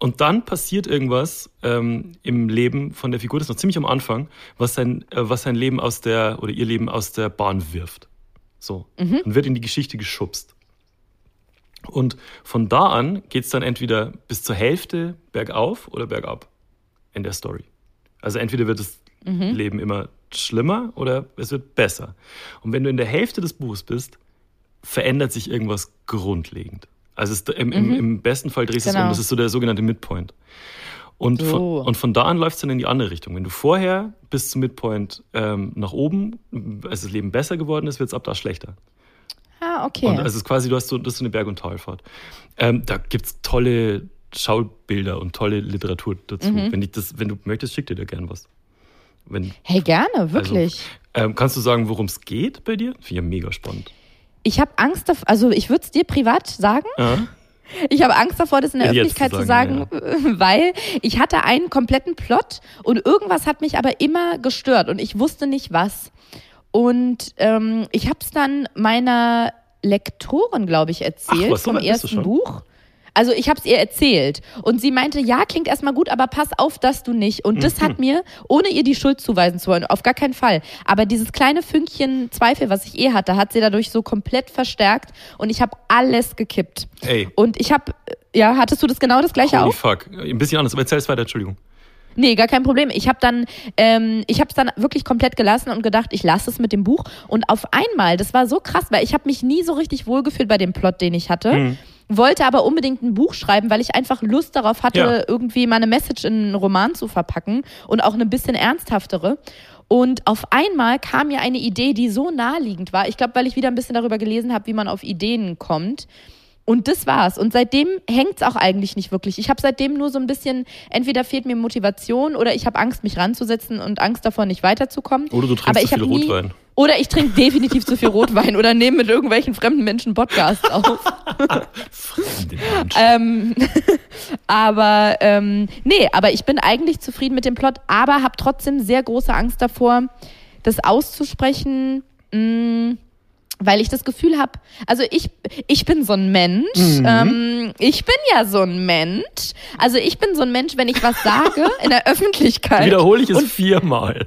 Und dann passiert irgendwas ähm, im Leben von der Figur, das ist noch ziemlich am Anfang, was sein, äh, was sein Leben aus der oder ihr Leben aus der Bahn wirft. So. Mhm. Und wird in die Geschichte geschubst. Und von da an geht es dann entweder bis zur Hälfte bergauf oder bergab in der Story. Also entweder wird das mhm. Leben immer schlimmer oder es wird besser. Und wenn du in der Hälfte des Buches bist, verändert sich irgendwas grundlegend. Also im, im, mhm. im, besten Fall drehst du genau. es um, das ist so der sogenannte Midpoint. Und, so. von, und von da an läuft es dann in die andere Richtung. Wenn du vorher bis zum Midpoint ähm, nach oben, als das Leben besser geworden ist, wird es ab da schlechter. Ah, okay. Und also es ist quasi, du hast so, das ist so eine Berg- und Talfahrt. Ähm, da gibt es tolle Schaubilder und tolle Literatur dazu. Mhm. Wenn, ich das, wenn du möchtest, schick dir da gern was. Wenn, hey, gerne, wirklich. Also, ähm, kannst du sagen, worum es geht bei dir? Finde ich ja mega spannend. Ich habe Angst, davor, also ich würde es dir privat sagen. Ja. Ich habe Angst davor, das in der Öffentlichkeit zu sagen, zu sagen ja. (laughs) weil ich hatte einen kompletten Plot und irgendwas hat mich aber immer gestört und ich wusste nicht was. Und ähm, ich habe es dann meiner Lektorin, glaube ich, erzählt Ach, was, so vom du ersten? Buch. Also ich habe es ihr erzählt und sie meinte, ja, klingt erstmal gut, aber pass auf, dass du nicht. Und das Mhm. hat mir, ohne ihr die Schuld zuweisen zu wollen, auf gar keinen Fall. Aber dieses kleine Fünkchen Zweifel, was ich eh hatte, hat sie dadurch so komplett verstärkt und ich habe alles gekippt. Ey, Und ich habe, ja, hattest du das genau das gleiche holy auch? fuck. Ein bisschen anders, aber erzähl es weiter, Entschuldigung. Nee, gar kein Problem. Ich habe dann, ähm, ich habe es dann wirklich komplett gelassen und gedacht, ich lasse es mit dem Buch. Und auf einmal, das war so krass, weil ich habe mich nie so richtig wohlgefühlt bei dem Plot, den ich hatte. Mhm. Wollte aber unbedingt ein Buch schreiben, weil ich einfach Lust darauf hatte, Ja. irgendwie meine Message in einen Roman zu verpacken und auch eine bisschen ernsthaftere. Und auf einmal kam mir eine Idee, die so naheliegend war. Ich glaube, weil ich wieder ein bisschen darüber gelesen habe, wie man auf Ideen kommt. Und das war's. Und seitdem hängt's auch eigentlich nicht wirklich. Ich habe seitdem nur so ein bisschen, entweder fehlt mir Motivation oder ich habe Angst, mich ranzusetzen und Angst davor, nicht weiterzukommen. Oder du trinkst Aber zu viel nie- Rotwein. Oder ich trinke definitiv zu viel Rotwein oder nehme mit irgendwelchen fremden Menschen Podcasts auf. (laughs) Ähm, (laughs) aber ähm, nee, aber ich bin eigentlich zufrieden mit dem Plot, aber habe trotzdem sehr große Angst davor, das auszusprechen. Mh, weil ich das Gefühl habe, also ich, ich bin so ein Mensch, ähm, ich bin ja so ein Mensch, also ich bin so ein Mensch, wenn ich was sage (laughs) in der Öffentlichkeit. Wiederhole ich es viermal.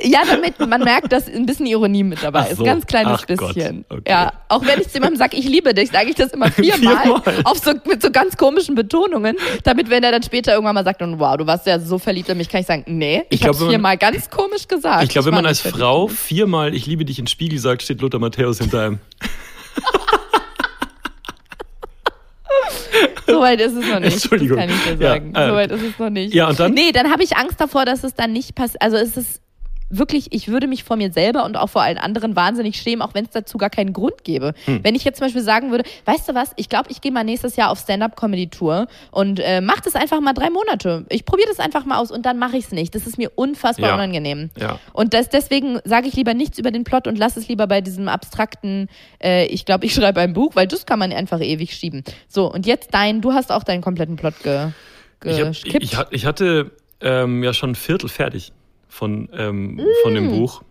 Ja, damit man merkt, dass ein bisschen Ironie mit dabei Ach ist. so. Ganz kleines Ach bisschen. Okay. Ja, auch wenn ich zu jemandem sage, ich liebe dich, sage ich das immer (laughs) viermal, Viermal. auf so, mit so ganz komischen Betonungen, damit wenn er dann später irgendwann mal sagt, und wow, du warst ja so verliebt in mich, kann ich sagen, nee, ich, Ich habe viermal ganz komisch gesagt. Ich glaube, wenn man als Frau verliebt viermal Ich liebe dich in Spiegel sagt, steht Lothar Matthäus hinter einem. in (laughs) dich. So weit ist es noch nicht. Entschuldigung. Das kann ich dir Ja, sagen. ähm, so weit ist es noch nicht. ja, und dann? Nee, dann habe ich Angst davor, dass es dann nicht passiert. Also es ist wirklich, ich würde mich vor mir selber und auch vor allen anderen wahnsinnig schämen, auch wenn es dazu gar keinen Grund gäbe. Hm. Wenn ich jetzt zum Beispiel sagen würde, weißt du was, ich glaube, ich gehe mal nächstes Jahr auf Stand-Up-Comedy-Tour und äh, mach das einfach mal drei Monate. Ich probiere das einfach mal aus und dann mache ich es nicht. Das ist mir unfassbar Ja. unangenehm. Ja. Und das, deswegen sage ich lieber nichts über den Plot und lass es lieber bei diesem abstrakten, äh, ich glaube, ich schreibe ein Buch, weil das kann man einfach ewig schieben. So, und jetzt dein, du hast auch deinen kompletten Plot ge, Ich, hab, geskippt. ich, ich, ich hatte ähm, ja schon ein Viertel fertig von, ähm, von Mm. dem Buch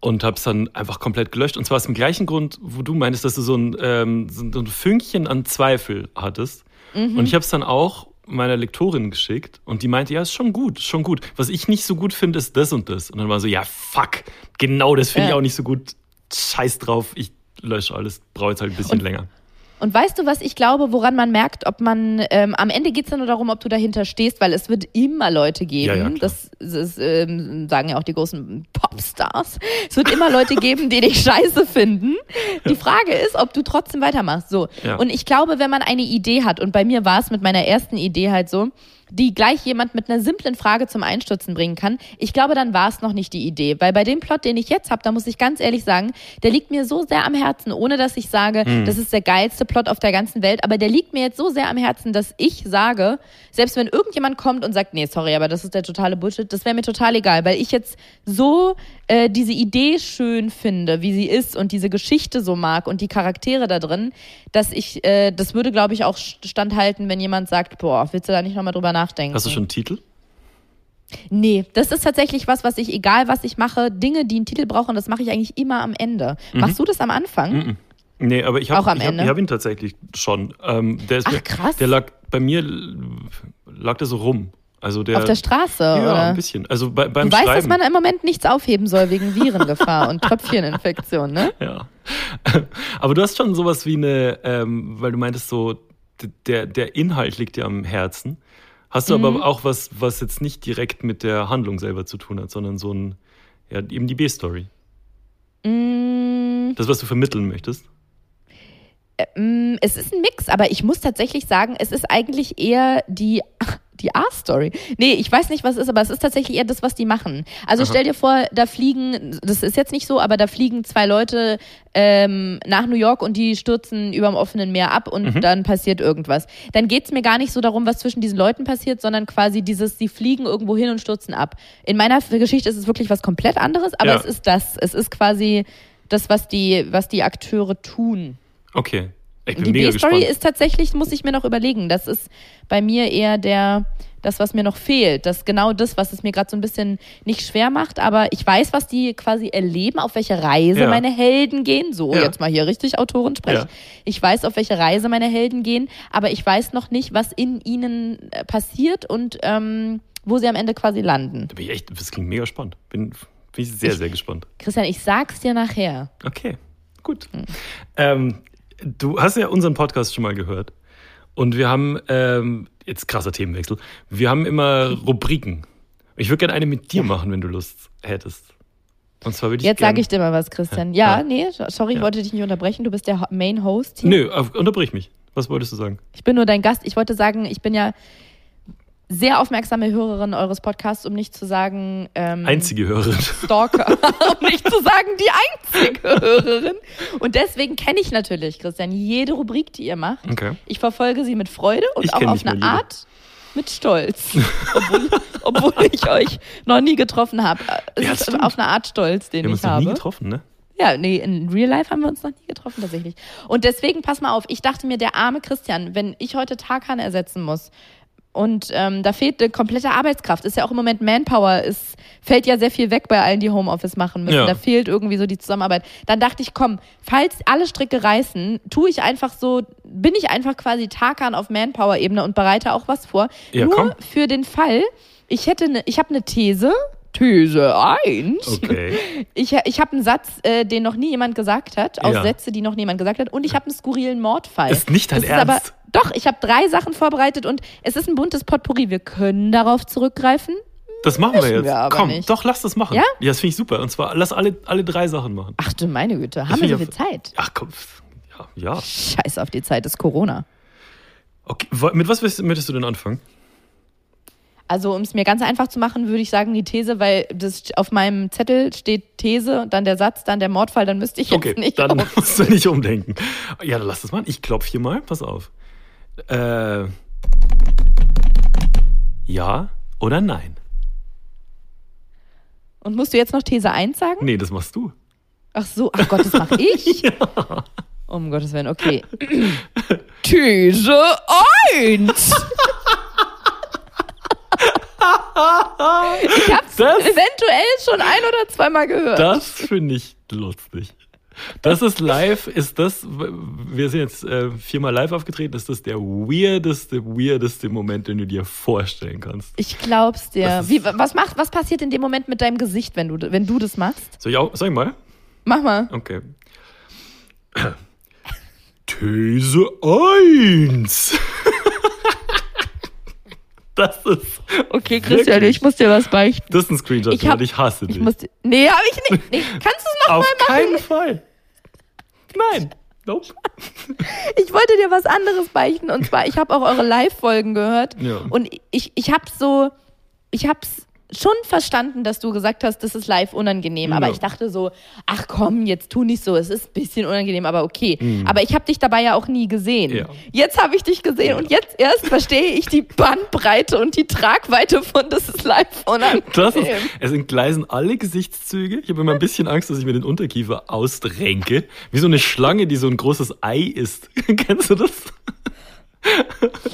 und habe es dann einfach komplett gelöscht. Und zwar aus dem gleichen Grund, wo du meinst, dass du so ein, ähm, so ein Fünkchen an Zweifel hattest. Mhm. Und ich habe es dann auch meiner Lektorin geschickt und die meinte, ja, ist schon gut, ist schon gut. Was ich nicht so gut finde, ist das und das. Und dann war so, ja, fuck, genau das finde ich Ja. auch nicht so gut. Scheiß drauf, ich lösche alles, brauche jetzt halt ein bisschen Und- länger. Und weißt du, was ich glaube, woran man merkt, ob man, ähm, am Ende geht es ja nur darum, ob du dahinter stehst, weil es wird immer Leute geben, Ja, ja, das, das ähm, sagen ja auch die großen Popstars, es wird immer Leute geben, die dich scheiße finden. Die Frage ist, ob du trotzdem weitermachst. So. Ja. Und ich glaube, wenn man eine Idee hat, und bei mir war es mit meiner ersten Idee halt so, die gleich jemand mit einer simplen Frage zum Einstürzen bringen kann, ich glaube, dann war es noch nicht die Idee. Weil bei dem Plot, den ich jetzt habe, da muss ich ganz ehrlich sagen, der liegt mir so sehr am Herzen, ohne dass ich sage, das ist der geilste Plot auf der ganzen Welt, aber der liegt mir jetzt so sehr am Herzen, dass ich sage, selbst wenn irgendjemand kommt und sagt, nee, sorry, aber das ist der totale Bullshit, das wäre mir total egal, weil ich jetzt so äh, diese Idee schön finde, wie sie ist und diese Geschichte so mag und die Charaktere da drin, dass ich, äh, das würde, glaube ich, auch standhalten, wenn jemand sagt, boah, willst du da nicht nochmal drüber nachdenken? Hast du schon einen Titel? Nee, das ist tatsächlich was, was ich, egal was ich mache, Dinge, die einen Titel brauchen, das mache ich eigentlich immer am Ende. Machst du das am Anfang? Mhm. Nee, aber ich habe hab, hab ihn tatsächlich schon. Ähm, der ist Ach, mir, krass. Der lag bei mir lag der so rum. Also der Auf der Straße, ja, oder? ein bisschen. Also bei, beim Du weißt, dass Schreiben. man im Moment nichts aufheben soll wegen Virengefahr und Tröpfcheninfektion, ne? (laughs) ja. (laughs) Aber du hast schon sowas wie eine, ähm, weil du meintest so, der, der Inhalt liegt dir am Herzen. Hast du Mhm. aber auch was, was jetzt nicht direkt mit der Handlung selber zu tun hat, sondern so ein, ja, eben die B-Story. Mm, Das, was du vermitteln möchtest. mm, es ist ein Mix, aber ich muss tatsächlich sagen, es ist eigentlich eher die, die A-Story. Nee, ich weiß nicht, was es ist, aber es ist tatsächlich eher das, was die machen. Also Aha. stell dir vor, da fliegen, das ist jetzt nicht so, aber da fliegen zwei Leute ähm, nach New York und die stürzen über dem offenen Meer ab und Mhm. dann passiert irgendwas. Dann geht's mir gar nicht so darum, was zwischen diesen Leuten passiert, sondern quasi dieses, sie fliegen irgendwo hin und stürzen ab. In meiner Geschichte ist es wirklich was komplett anderes, aber Ja. es ist das. Es ist quasi das, was die, was die Akteure tun. Okay. Ich bin Die B-Story ist tatsächlich, muss ich mir noch überlegen. Das ist bei mir eher der, das, was mir noch fehlt. Das genau das, was es mir gerade so ein bisschen nicht schwer macht. Aber ich weiß, was die quasi erleben, auf welche Reise Ja. meine Helden gehen. So, Ja. jetzt mal hier richtig Autoren sprechen. Ja. Ich weiß, auf welche Reise meine Helden gehen, aber ich weiß noch nicht, was in ihnen äh, passiert und ähm, wo sie am Ende quasi landen. Da bin ich echt, das klingt mega spannend. Bin, bin ich sehr, sehr gespannt. Christian, ich sag's dir nachher. Okay, gut. Ähm, du hast ja unseren Podcast schon mal gehört. Und wir haben, ähm, jetzt krasser Themenwechsel, wir haben immer Rubriken. Ich würde gerne eine mit dir machen, wenn du Lust hättest. Und zwar würde ich Jetzt sage ich dir mal was, Christian. Ja, Ja. nee, sorry, ich Ja. wollte dich nicht unterbrechen. Du bist der Main Host hier. Nö, unterbrich mich. Was wolltest du sagen? Ich bin nur dein Gast. Ich wollte sagen, ich bin ja sehr aufmerksame Hörerin eures Podcasts, um nicht zu sagen ähm, Einzige Hörerin. Stalker, (laughs) um nicht zu sagen die einzige Hörerin. Und deswegen kenne ich natürlich, Christian, jede Rubrik, die ihr macht. Okay. Ich verfolge sie mit Freude und Ich auch auf eine. Art mit Stolz. obwohl, obwohl ich euch noch nie getroffen habe. Es Ja, ist stimmt. auf eine Art Stolz, den Wir haben uns ich noch habe. nie getroffen, ne? Ja, nee, in Real Life haben wir uns noch nie getroffen tatsächlich. Und deswegen, pass mal auf, ich dachte mir, der arme Christian, wenn ich heute Tarkan ersetzen muss und ähm, da fehlt eine komplette Arbeitskraft, ist ja auch im Moment Manpower, es fällt ja sehr viel weg bei allen, die Homeoffice machen müssen. Ja. Da fehlt irgendwie so die Zusammenarbeit. Dann dachte ich, komm, falls alle Stricke reißen, tue ich einfach so, bin ich einfach quasi Tarkan auf Manpower-Ebene und bereite auch was vor. Ja, Nur komm. für den Fall, ich hätte eine, ich habe eine These. These 1. Okay. (laughs) Ich, ich habe einen Satz, äh, den noch nie jemand gesagt hat, aus Ja. Sätze, die noch niemand gesagt hat. Und ich habe einen skurrilen Mordfall. Ist nicht dein das Ernst? Doch, ich habe drei Sachen vorbereitet und es ist ein buntes Potpourri. Wir können darauf zurückgreifen. Das machen wir jetzt. wir Komm, nicht. doch, lass das machen. Ja? Ja, das finde ich super. Und zwar, lass alle, alle drei Sachen machen. Ach du meine Güte, haben wir so viel Zeit? Ach komm. Ja, ja. Scheiß auf die Zeit, ist Corona. Okay. Mit was möchtest du denn anfangen? Also, um es mir ganz einfach zu machen, würde ich sagen, die These, weil das auf meinem Zettel steht These, dann der Satz, dann der Mordfall, dann müsste ich jetzt Okay, nicht. dann musst du nicht umdenken. Ja, dann lass das mal. Ich klopfe hier mal. Pass auf. Äh, ja oder nein? Und musst du jetzt noch These 1 sagen? Nee, das machst du. Ach so, ach Gott, das mache ich? (laughs) Um Gottes Willen, okay. These 1. ich hab's Das- eventuell schon ein oder zweimal gehört. Das finde ich lustig. Das ist live, ist das, wir sind jetzt äh, viermal live aufgetreten, ist das der weirdeste, weirdeste Moment, den du dir vorstellen kannst. ich glaub's dir. Wie, was, macht, was passiert in dem Moment mit deinem Gesicht, wenn du, wenn du das machst? Soll ich auch, sag ich mal? Mach mal. Okay. These 1. (laughs) Das ist, Okay, Christian, ich muss dir was beichten. das ist ein Screenshot, Ich hab- ich hasse dich. Ich muss, nee, hab ich nicht. Nee, kannst du es noch Auf mal machen? keinen Fall. Nein. Nope. (laughs) Ich wollte dir was anderes beichten und zwar, ich habe auch eure Live-Folgen gehört Ja. und ich, ich habe so, ich habe schon verstanden, dass du gesagt hast, das ist live unangenehm, aber Ja. ich dachte so, ach komm, jetzt tu nicht so, es ist ein bisschen unangenehm, aber okay. Aber ich habe dich dabei ja auch nie gesehen. Ja. Jetzt habe ich dich gesehen Ja. und jetzt erst verstehe ich die Bandbreite und die Tragweite von das ist live unangenehm. Das ist, es entgleisen alle Gesichtszüge. Ich habe immer ein bisschen Angst, dass ich mir den Unterkiefer ausrenke. Wie so eine Schlange, die so ein großes Ei isst. (laughs) Kennst du das?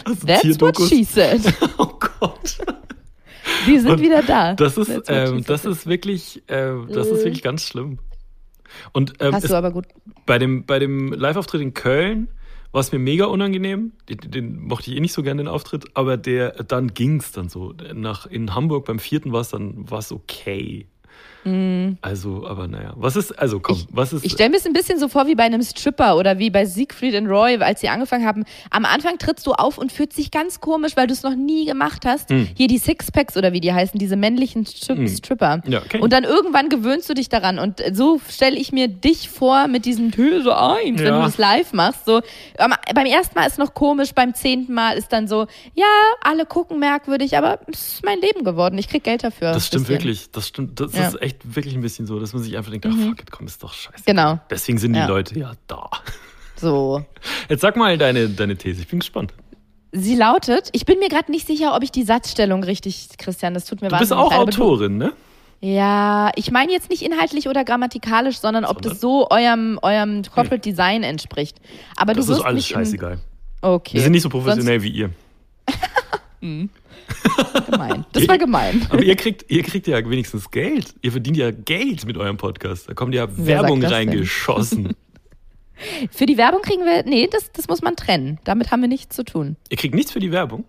Also That's what she said. (laughs) Oh Gott. Wir sind Und wieder da. Das ist, she ähm, das ist wirklich, äh, das ist wirklich ganz schlimm. Und ähm, Hast es, du aber gut. bei dem, bei dem Live-Auftritt in Köln war es mir mega unangenehm. Den, den mochte ich eh nicht so gerne, den Auftritt. Aber der, dann ging's dann so. Nach, in Hamburg beim vierten war es dann war's okay. Also, aber naja. Was ist, also komm, was ist. Mhm. Ich stelle mir es ein bisschen so vor wie bei einem Stripper oder wie bei Siegfried und Roy, als sie angefangen haben. Am Anfang trittst du auf und fühlt sich ganz komisch, weil du es noch nie gemacht hast. Hm. Hier die Sixpacks oder wie die heißen, diese männlichen Stri Stripper. Ja, ich. Und dann irgendwann gewöhnst du dich daran. Und so stelle ich mir dich vor mit diesen Töse ein, wenn Ja. du das live machst. So, beim ersten Mal ist noch komisch, beim zehnten Mal ist dann so, ja, alle gucken merkwürdig, aber es ist mein Leben geworden. Ich krieg Geld dafür. das stimmt Bisschen. wirklich. Das stimmt. Das Ja. ist echt wirklich ein bisschen so, dass man sich einfach denkt, ach fuck it, komm, ist doch scheiße. Genau. Deswegen sind die Ja. Leute ja da. So. (laughs) Jetzt sag mal deine, deine These. Ich bin gespannt. Sie lautet, ich bin mir gerade nicht sicher, ob ich die Satzstellung richtig, Christian, das tut mir Du bist wahnsinnig auch leid, Autorin, ne? Ja, ich meine jetzt nicht inhaltlich oder grammatikalisch, sondern ob das so eurem, eurem Corporate Design entspricht. Aber Das du ist wirst alles scheißegal. Okay. Wir sind nicht so professionell wie ihr. Sonst (laughs) gemein. Das war gemein. Aber ihr kriegt, ihr kriegt ja wenigstens Geld. Ihr verdient ja Geld mit eurem Podcast. Da kommt ja Wer Werbung reingeschossen. (laughs) Für die Werbung kriegen wir, nee, das, das muss man trennen. Damit haben wir nichts zu tun. ihr kriegt nichts für die Werbung.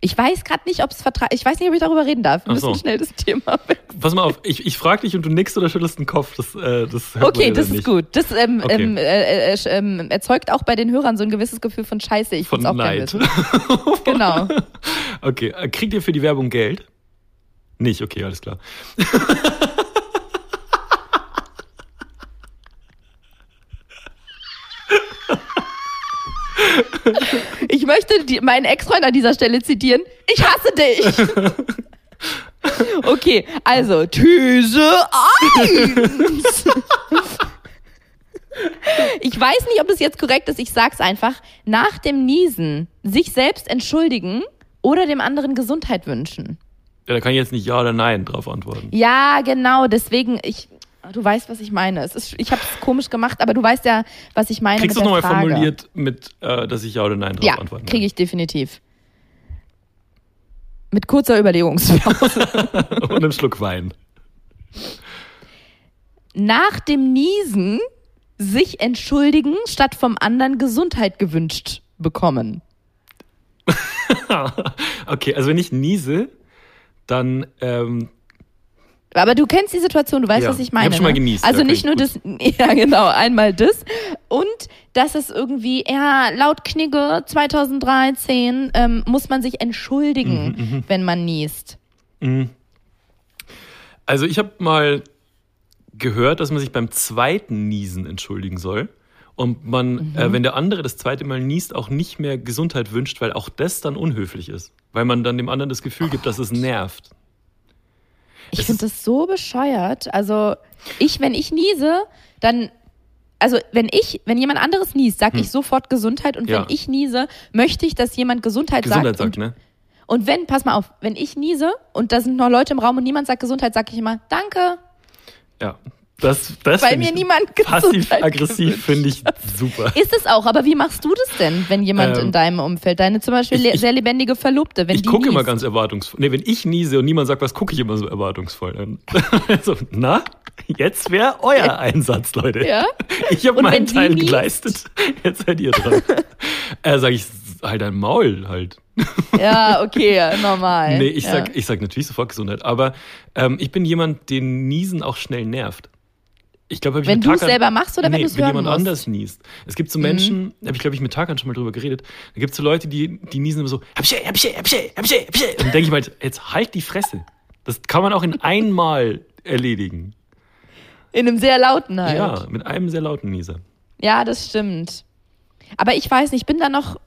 Ich weiß gerade nicht, ob es Vertrag, ich weiß nicht, ob ich darüber reden darf. Wir Ach müssen so. schnell das Thema (laughs) weg. Pass mal auf, ich, ich frage dich und du nickst oder schüttelst den Kopf. Das, äh, das hört man Okay, das ist nicht. gut. Das ähm, Okay. ähm, äh, äh, ähm, erzeugt auch bei den Hörern so ein gewisses Gefühl von Scheiße. Ich Von auch gerne Neid. (laughs) Genau. Okay, äh, kriegt ihr für die Werbung Geld? Nicht, okay, alles klar. (laughs) Ich möchte die, meinen Ex-Freund an dieser Stelle zitieren. Ich hasse dich. (laughs) Okay, also These 1. Ich weiß nicht, ob das jetzt korrekt ist. Ich sag's einfach. Nach dem Niesen sich selbst entschuldigen oder dem anderen Gesundheit wünschen. Ja, da kann ich jetzt nicht Ja oder Nein drauf antworten. Ja, genau. Deswegen, ich, du weißt, was ich meine. Es ist, ich habe es komisch gemacht, aber du weißt ja, was ich meine Kriegst du nochmal formuliert mit, äh, dass ich Ja oder Nein drauf Ja, antworten kriege ich definitiv. Mit kurzer Überlegungspause. (laughs) (laughs) Und einem Schluck Wein. Nach dem Niesen sich entschuldigen, statt vom anderen Gesundheit gewünscht bekommen. (laughs) okay, also wenn ich niese, dann ähm, Aber du kennst die Situation, du weißt, Ja, was ich ich meine. hab schon mal ne? genießt, Also ja, nicht nur klingt das, (laughs) ja genau, einmal das. Und dass es irgendwie, ja, laut Knigge 2013 ähm, muss man sich Mhm, entschuldigen, wenn man niest. Also ich habe mal gehört, dass man sich beim zweiten Niesen entschuldigen soll. Und man, Mhm. äh, wenn der andere das zweite Mal niest, auch nicht mehr Gesundheit wünscht, weil auch das dann unhöflich ist. Weil man dann dem anderen das Gefühl gibt, dass es nervt. Ich finde das so bescheuert. Also ich, wenn ich niese, dann, also wenn ich, wenn jemand anderes niest, sage ich sofort Gesundheit und Hm. Ja. wenn ich niese, möchte ich, dass jemand Gesundheit, Gesundheit sagt. sagt, und, ne? und wenn, pass mal auf, wenn ich niese und da sind noch Leute im Raum und niemand sagt Gesundheit, sage ich immer Danke, Ja. Das, das weil mir ich niemand (laughs) Gesundheit passiv-aggressiv finde ich super. Ist es auch, aber wie machst du das denn, wenn jemand Ähm, in deinem Umfeld, deine zum Beispiel ich- ich- sehr lebendige Verlobte, wenn ich die gucke immer ganz erwartungsvoll. Nee, wenn ich niese und niemand sagt was, gucke ich immer so erwartungsvoll. Dann- (laughs) Also, na, jetzt wäre euer Einsatz, Leute. Ja? Ich habe meinen Teil niest? geleistet. Jetzt seid ihr dran. äh, sag ich, halt dein Maul halt. Ja, okay, normal. Nee, ich ja. sag, ich sag natürlich sofort Gesundheit. Aber ähm, ich bin jemand, den Niesen auch schnell nervt. Ich glaube, Wenn du es selber machst oder wenn nee, du es wenn hören jemand musst? Mhm. anders niest. Es gibt so Menschen, habe ich glaube ich mit Tarkan schon mal drüber geredet. Da gibt es so Leute, die, die niesen immer so, habsche, habsche, habsche, habsche, habsche. Und dann denke ich mal, jetzt halt die Fresse. Das kann man auch in einmal erledigen. In einem sehr lauten halt. Ja, mit einem sehr lauten Nieser. Ja, das stimmt. Aber ich weiß nicht, ich bin da noch,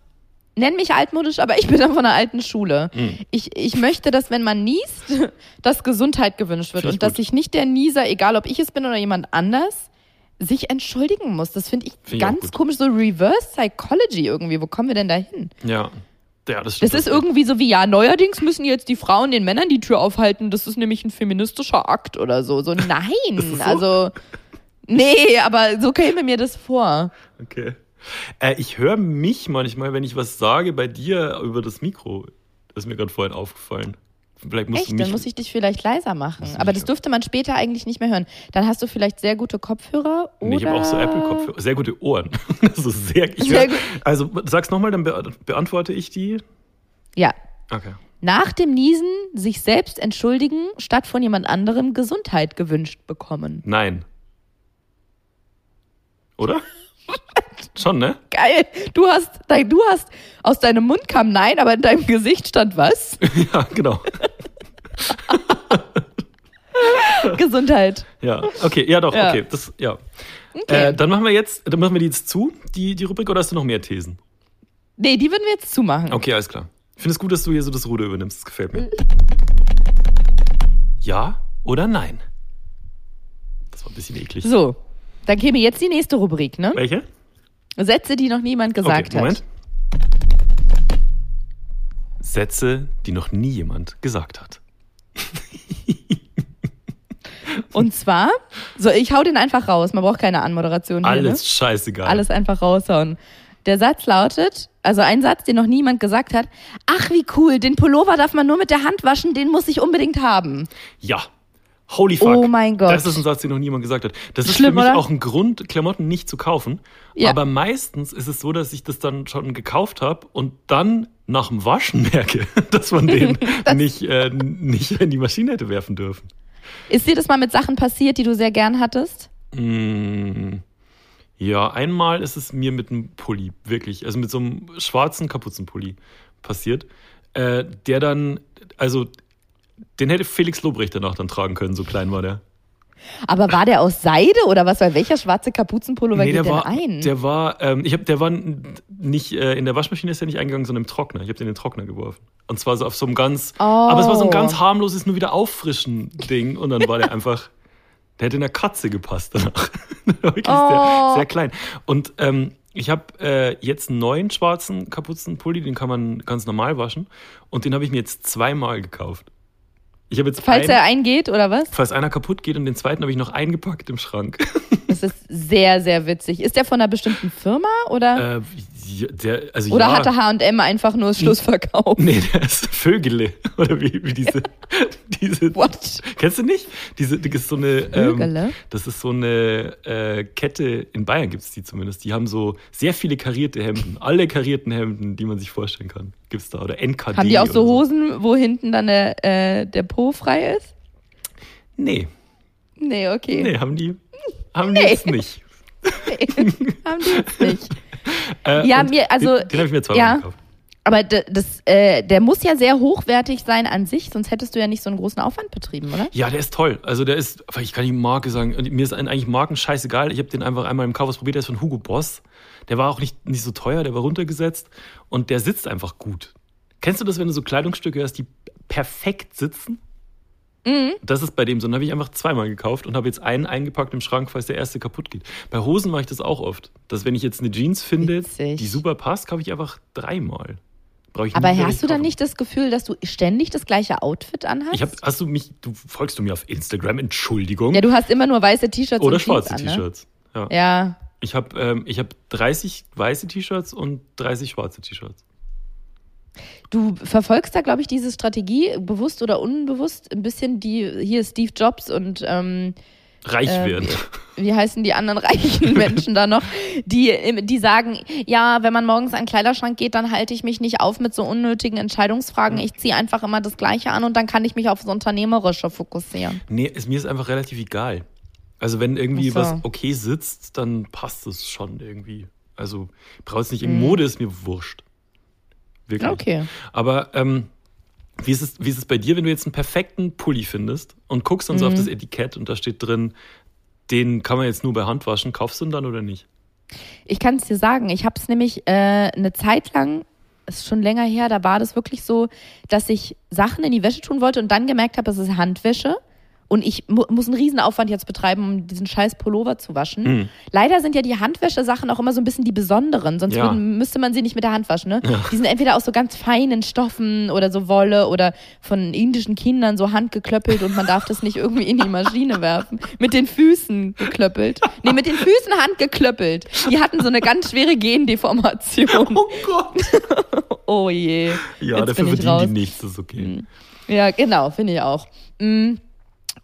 nenn mich altmodisch, aber ich bin da von einer alten Schule. Hm. Ich, ich möchte, dass wenn man niest, (laughs) dass Gesundheit gewünscht wird Finde ich und dass gut. sich nicht der Nieser, egal ob ich es bin oder jemand anders, sich entschuldigen muss. Das finde ich ich auch ganz gut. komisch, so Reverse Psychology irgendwie. Wo kommen wir denn da hin? Ja. Ja, das Das ist irgendwie so wie, ja, neuerdings müssen jetzt die Frauen den Männern die Tür aufhalten. Das ist nämlich ein feministischer Akt oder so. So, (laughs) nein. so? Also, nee, aber so käme mir das vor. Okay. Äh, ich höre mich manchmal, wenn ich was sage, bei dir über das Mikro. Das ist mir gerade vorhin aufgefallen. Vielleicht musst du Echt? mich, Dann muss ich dich vielleicht leiser machen. Du Aber das dürfte man später eigentlich nicht mehr hören. Dann hast du vielleicht sehr gute Kopfhörer oder. Nee, ich habe auch so Apple-Kopfhörer. Sehr gute Ohren. (laughs) Also sehr, (laughs) Sehr gut. Also sag's nochmal, dann be beantworte ich die. Ja. Okay. Nach dem Niesen sich selbst entschuldigen, statt von jemand anderem Gesundheit gewünscht bekommen. Nein. Oder? Schon, ne? Geil. Du hast, dein- du hast, aus deinem Mund kam Nein, aber in deinem Gesicht stand was? (laughs) ja, genau. (laughs) Gesundheit. Ja, okay, ja doch, Ja. okay. Das, ja. Okay. Äh, dann machen wir jetzt, dann machen wir die jetzt zu, die, die Rubrik, oder hast du noch mehr Thesen? nee, die würden wir jetzt zumachen. Okay, alles klar. Ich finde es gut, dass du hier so das Ruder übernimmst. Das gefällt mir. Ja oder nein? Das war ein bisschen eklig. So. Dann käme jetzt die nächste Rubrik, ne? Welche? Sätze, die noch niemand gesagt okay, Moment. hat. Sätze, die noch nie jemand gesagt hat. (laughs) Und zwar, so ich hau den einfach raus, man braucht keine Anmoderation hier. Alles Ne? scheißegal. Alles einfach raushauen. Der Satz lautet, also ein Satz, den noch niemand gesagt hat, ach wie cool, den Pullover darf man nur mit der Hand waschen, den muss ich unbedingt haben. Ja. Holy fuck. Oh mein Gott. Das ist ein Satz, den noch niemand gesagt hat. Das ist Schlimm, für mich oder? auch ein Grund, Klamotten nicht zu kaufen. Ja. Aber meistens ist es so, dass ich das dann schon gekauft habe und dann nach dem Waschen (laughs) merke, dass man den (laughs) nicht, äh, nicht in die Maschine hätte werfen dürfen. Ist dir das mal mit Sachen passiert, die du sehr gern hattest? Mm, Ja, einmal ist es mir mit einem Pulli, wirklich, also mit so einem schwarzen Kapuzenpulli passiert, äh, der dann, also den hätte Felix Lobrecht danach dann tragen können, so klein war der. Aber war der aus Seide oder was? Weil welcher schwarze Kapuzenpullover Nee, geht der denn war, ein? der war, ähm, ich hab, der war nicht äh, in der Waschmaschine ist der nicht eingegangen, sondern im Trockner. Ich habe den in den Trockner geworfen. Und zwar so auf so einem ganz, Oh. aber es war so ein ganz harmloses, nur wieder auffrischen Ding. Und dann war der (laughs) einfach, der hätte in der Katze gepasst danach. (laughs) Wirklich Oh. sehr, sehr klein. Und ähm, ich habe äh, jetzt einen neuen schwarzen Kapuzenpulli, den kann man ganz normal waschen. Und den habe ich mir jetzt zweimal gekauft. Ich habe jetzt Falls einen, er eingeht oder was? falls einer kaputt geht und den zweiten habe ich noch eingepackt im Schrank. Das ist sehr, sehr witzig. Ist der von einer bestimmten Firma oder, äh, ja, der, also oder ja, hatte H&M einfach nur Schlussverkauf? Nee, der ist Vögele. Oder wie, wie diese, (laughs) diese. What? Kennst du nicht? Diese, das ist so eine. Ähm, Vögele? das ist so eine äh, Kette, in Bayern gibt es die zumindest. Die haben so sehr viele karierte Hemden. Alle karierten Hemden, die man sich vorstellen kann, gibt es da. Oder NKD. Haben die auch so Hosen, wo hinten dann der, äh, der Po frei ist? Nee, Nee, okay. nee, haben die, haben die jetzt nicht. (laughs) Haben die jetzt nicht. (laughs) Äh, Ja, mir- also, Den, den habe ich mir zweimal ja. gekauft. Aber das, äh, der muss ja sehr hochwertig sein an sich, sonst hättest du ja nicht so einen großen Aufwand betrieben, oder? Ja, der ist toll. Also der ist, ich kann die Marke sagen, mir ist eigentlich Marken scheißegal. Ich habe den einfach einmal im Kaufhaus probiert, der ist von Hugo Boss. Der war auch nicht, nicht so teuer, der war runtergesetzt und der sitzt einfach gut. Kennst du das, wenn du so Kleidungsstücke hast, die perfekt sitzen? Mhm. Das ist bei dem so. Dann habe ich einfach zweimal gekauft und habe jetzt einen eingepackt im Schrank, falls der erste kaputt geht. Bei Hosen mache ich das auch oft. Dass wenn ich jetzt eine Jeans finde, Witzig. die super passt, kaufe ich einfach dreimal. Ich Aber nie hast du dann nicht das Gefühl, dass du ständig das gleiche Outfit anhast? Ich hab, hast du mich, du folgst du mir auf Instagram, Entschuldigung. ja, du hast immer nur weiße T-Shirts Oder schwarze ne? T-Shirts. Ja. Ja. Ich habe ähm, ich hab 30 weiße T-Shirts und 30 schwarze T-Shirts. Du verfolgst da, glaube ich, diese Strategie, bewusst oder unbewusst, ein bisschen die, hier Steve Jobs und ähm, Reich Ähm, werden. wie heißen die anderen reichen (laughs) Menschen da noch, die, die sagen, ja, wenn man morgens an den Kleiderschrank geht, dann halte ich mich nicht auf mit so unnötigen Entscheidungsfragen. Ich ziehe einfach immer das Gleiche an und dann kann ich mich aufs Unternehmerische fokussieren. Nee, ist, mir ist einfach relativ egal. Also wenn irgendwie so. was okay sitzt, dann passt es schon irgendwie. Also braucht es nicht in Mhm. Mode, ist mir wurscht. Wirklich. Okay. Aber ähm, wie, ist es, wie ist es bei dir, wenn du jetzt einen perfekten Pulli findest und guckst dann so Mhm. auf das Etikett und da steht drin, den kann man jetzt nur bei Hand waschen, kaufst du ihn dann oder nicht? Ich kann es dir sagen, ich habe es nämlich äh, eine Zeit lang, ist schon länger her, da war das wirklich so, dass ich Sachen in die Wäsche tun wollte und dann gemerkt habe, es ist Handwäsche. Und ich mu muss einen Riesenaufwand jetzt betreiben, um diesen scheiß Pullover zu waschen. Mhm. Leider sind ja die Handwäschesachen auch immer so ein bisschen die besonderen, sonst Ja. würden, müsste man sie nicht mit der Hand waschen. Ne? Die sind entweder aus so ganz feinen Stoffen oder so Wolle oder von indischen Kindern so handgeklöppelt und man darf das nicht irgendwie in die Maschine werfen. Mit den Füßen geklöppelt. Nee, mit den Füßen handgeklöppelt. Die hatten so eine ganz schwere Gendeformation. Oh Gott! (laughs) Oh je. Ja, Jetzt dafür verdienen raus. die nichts, das ist okay. Ja, genau, finde ich auch. Mm.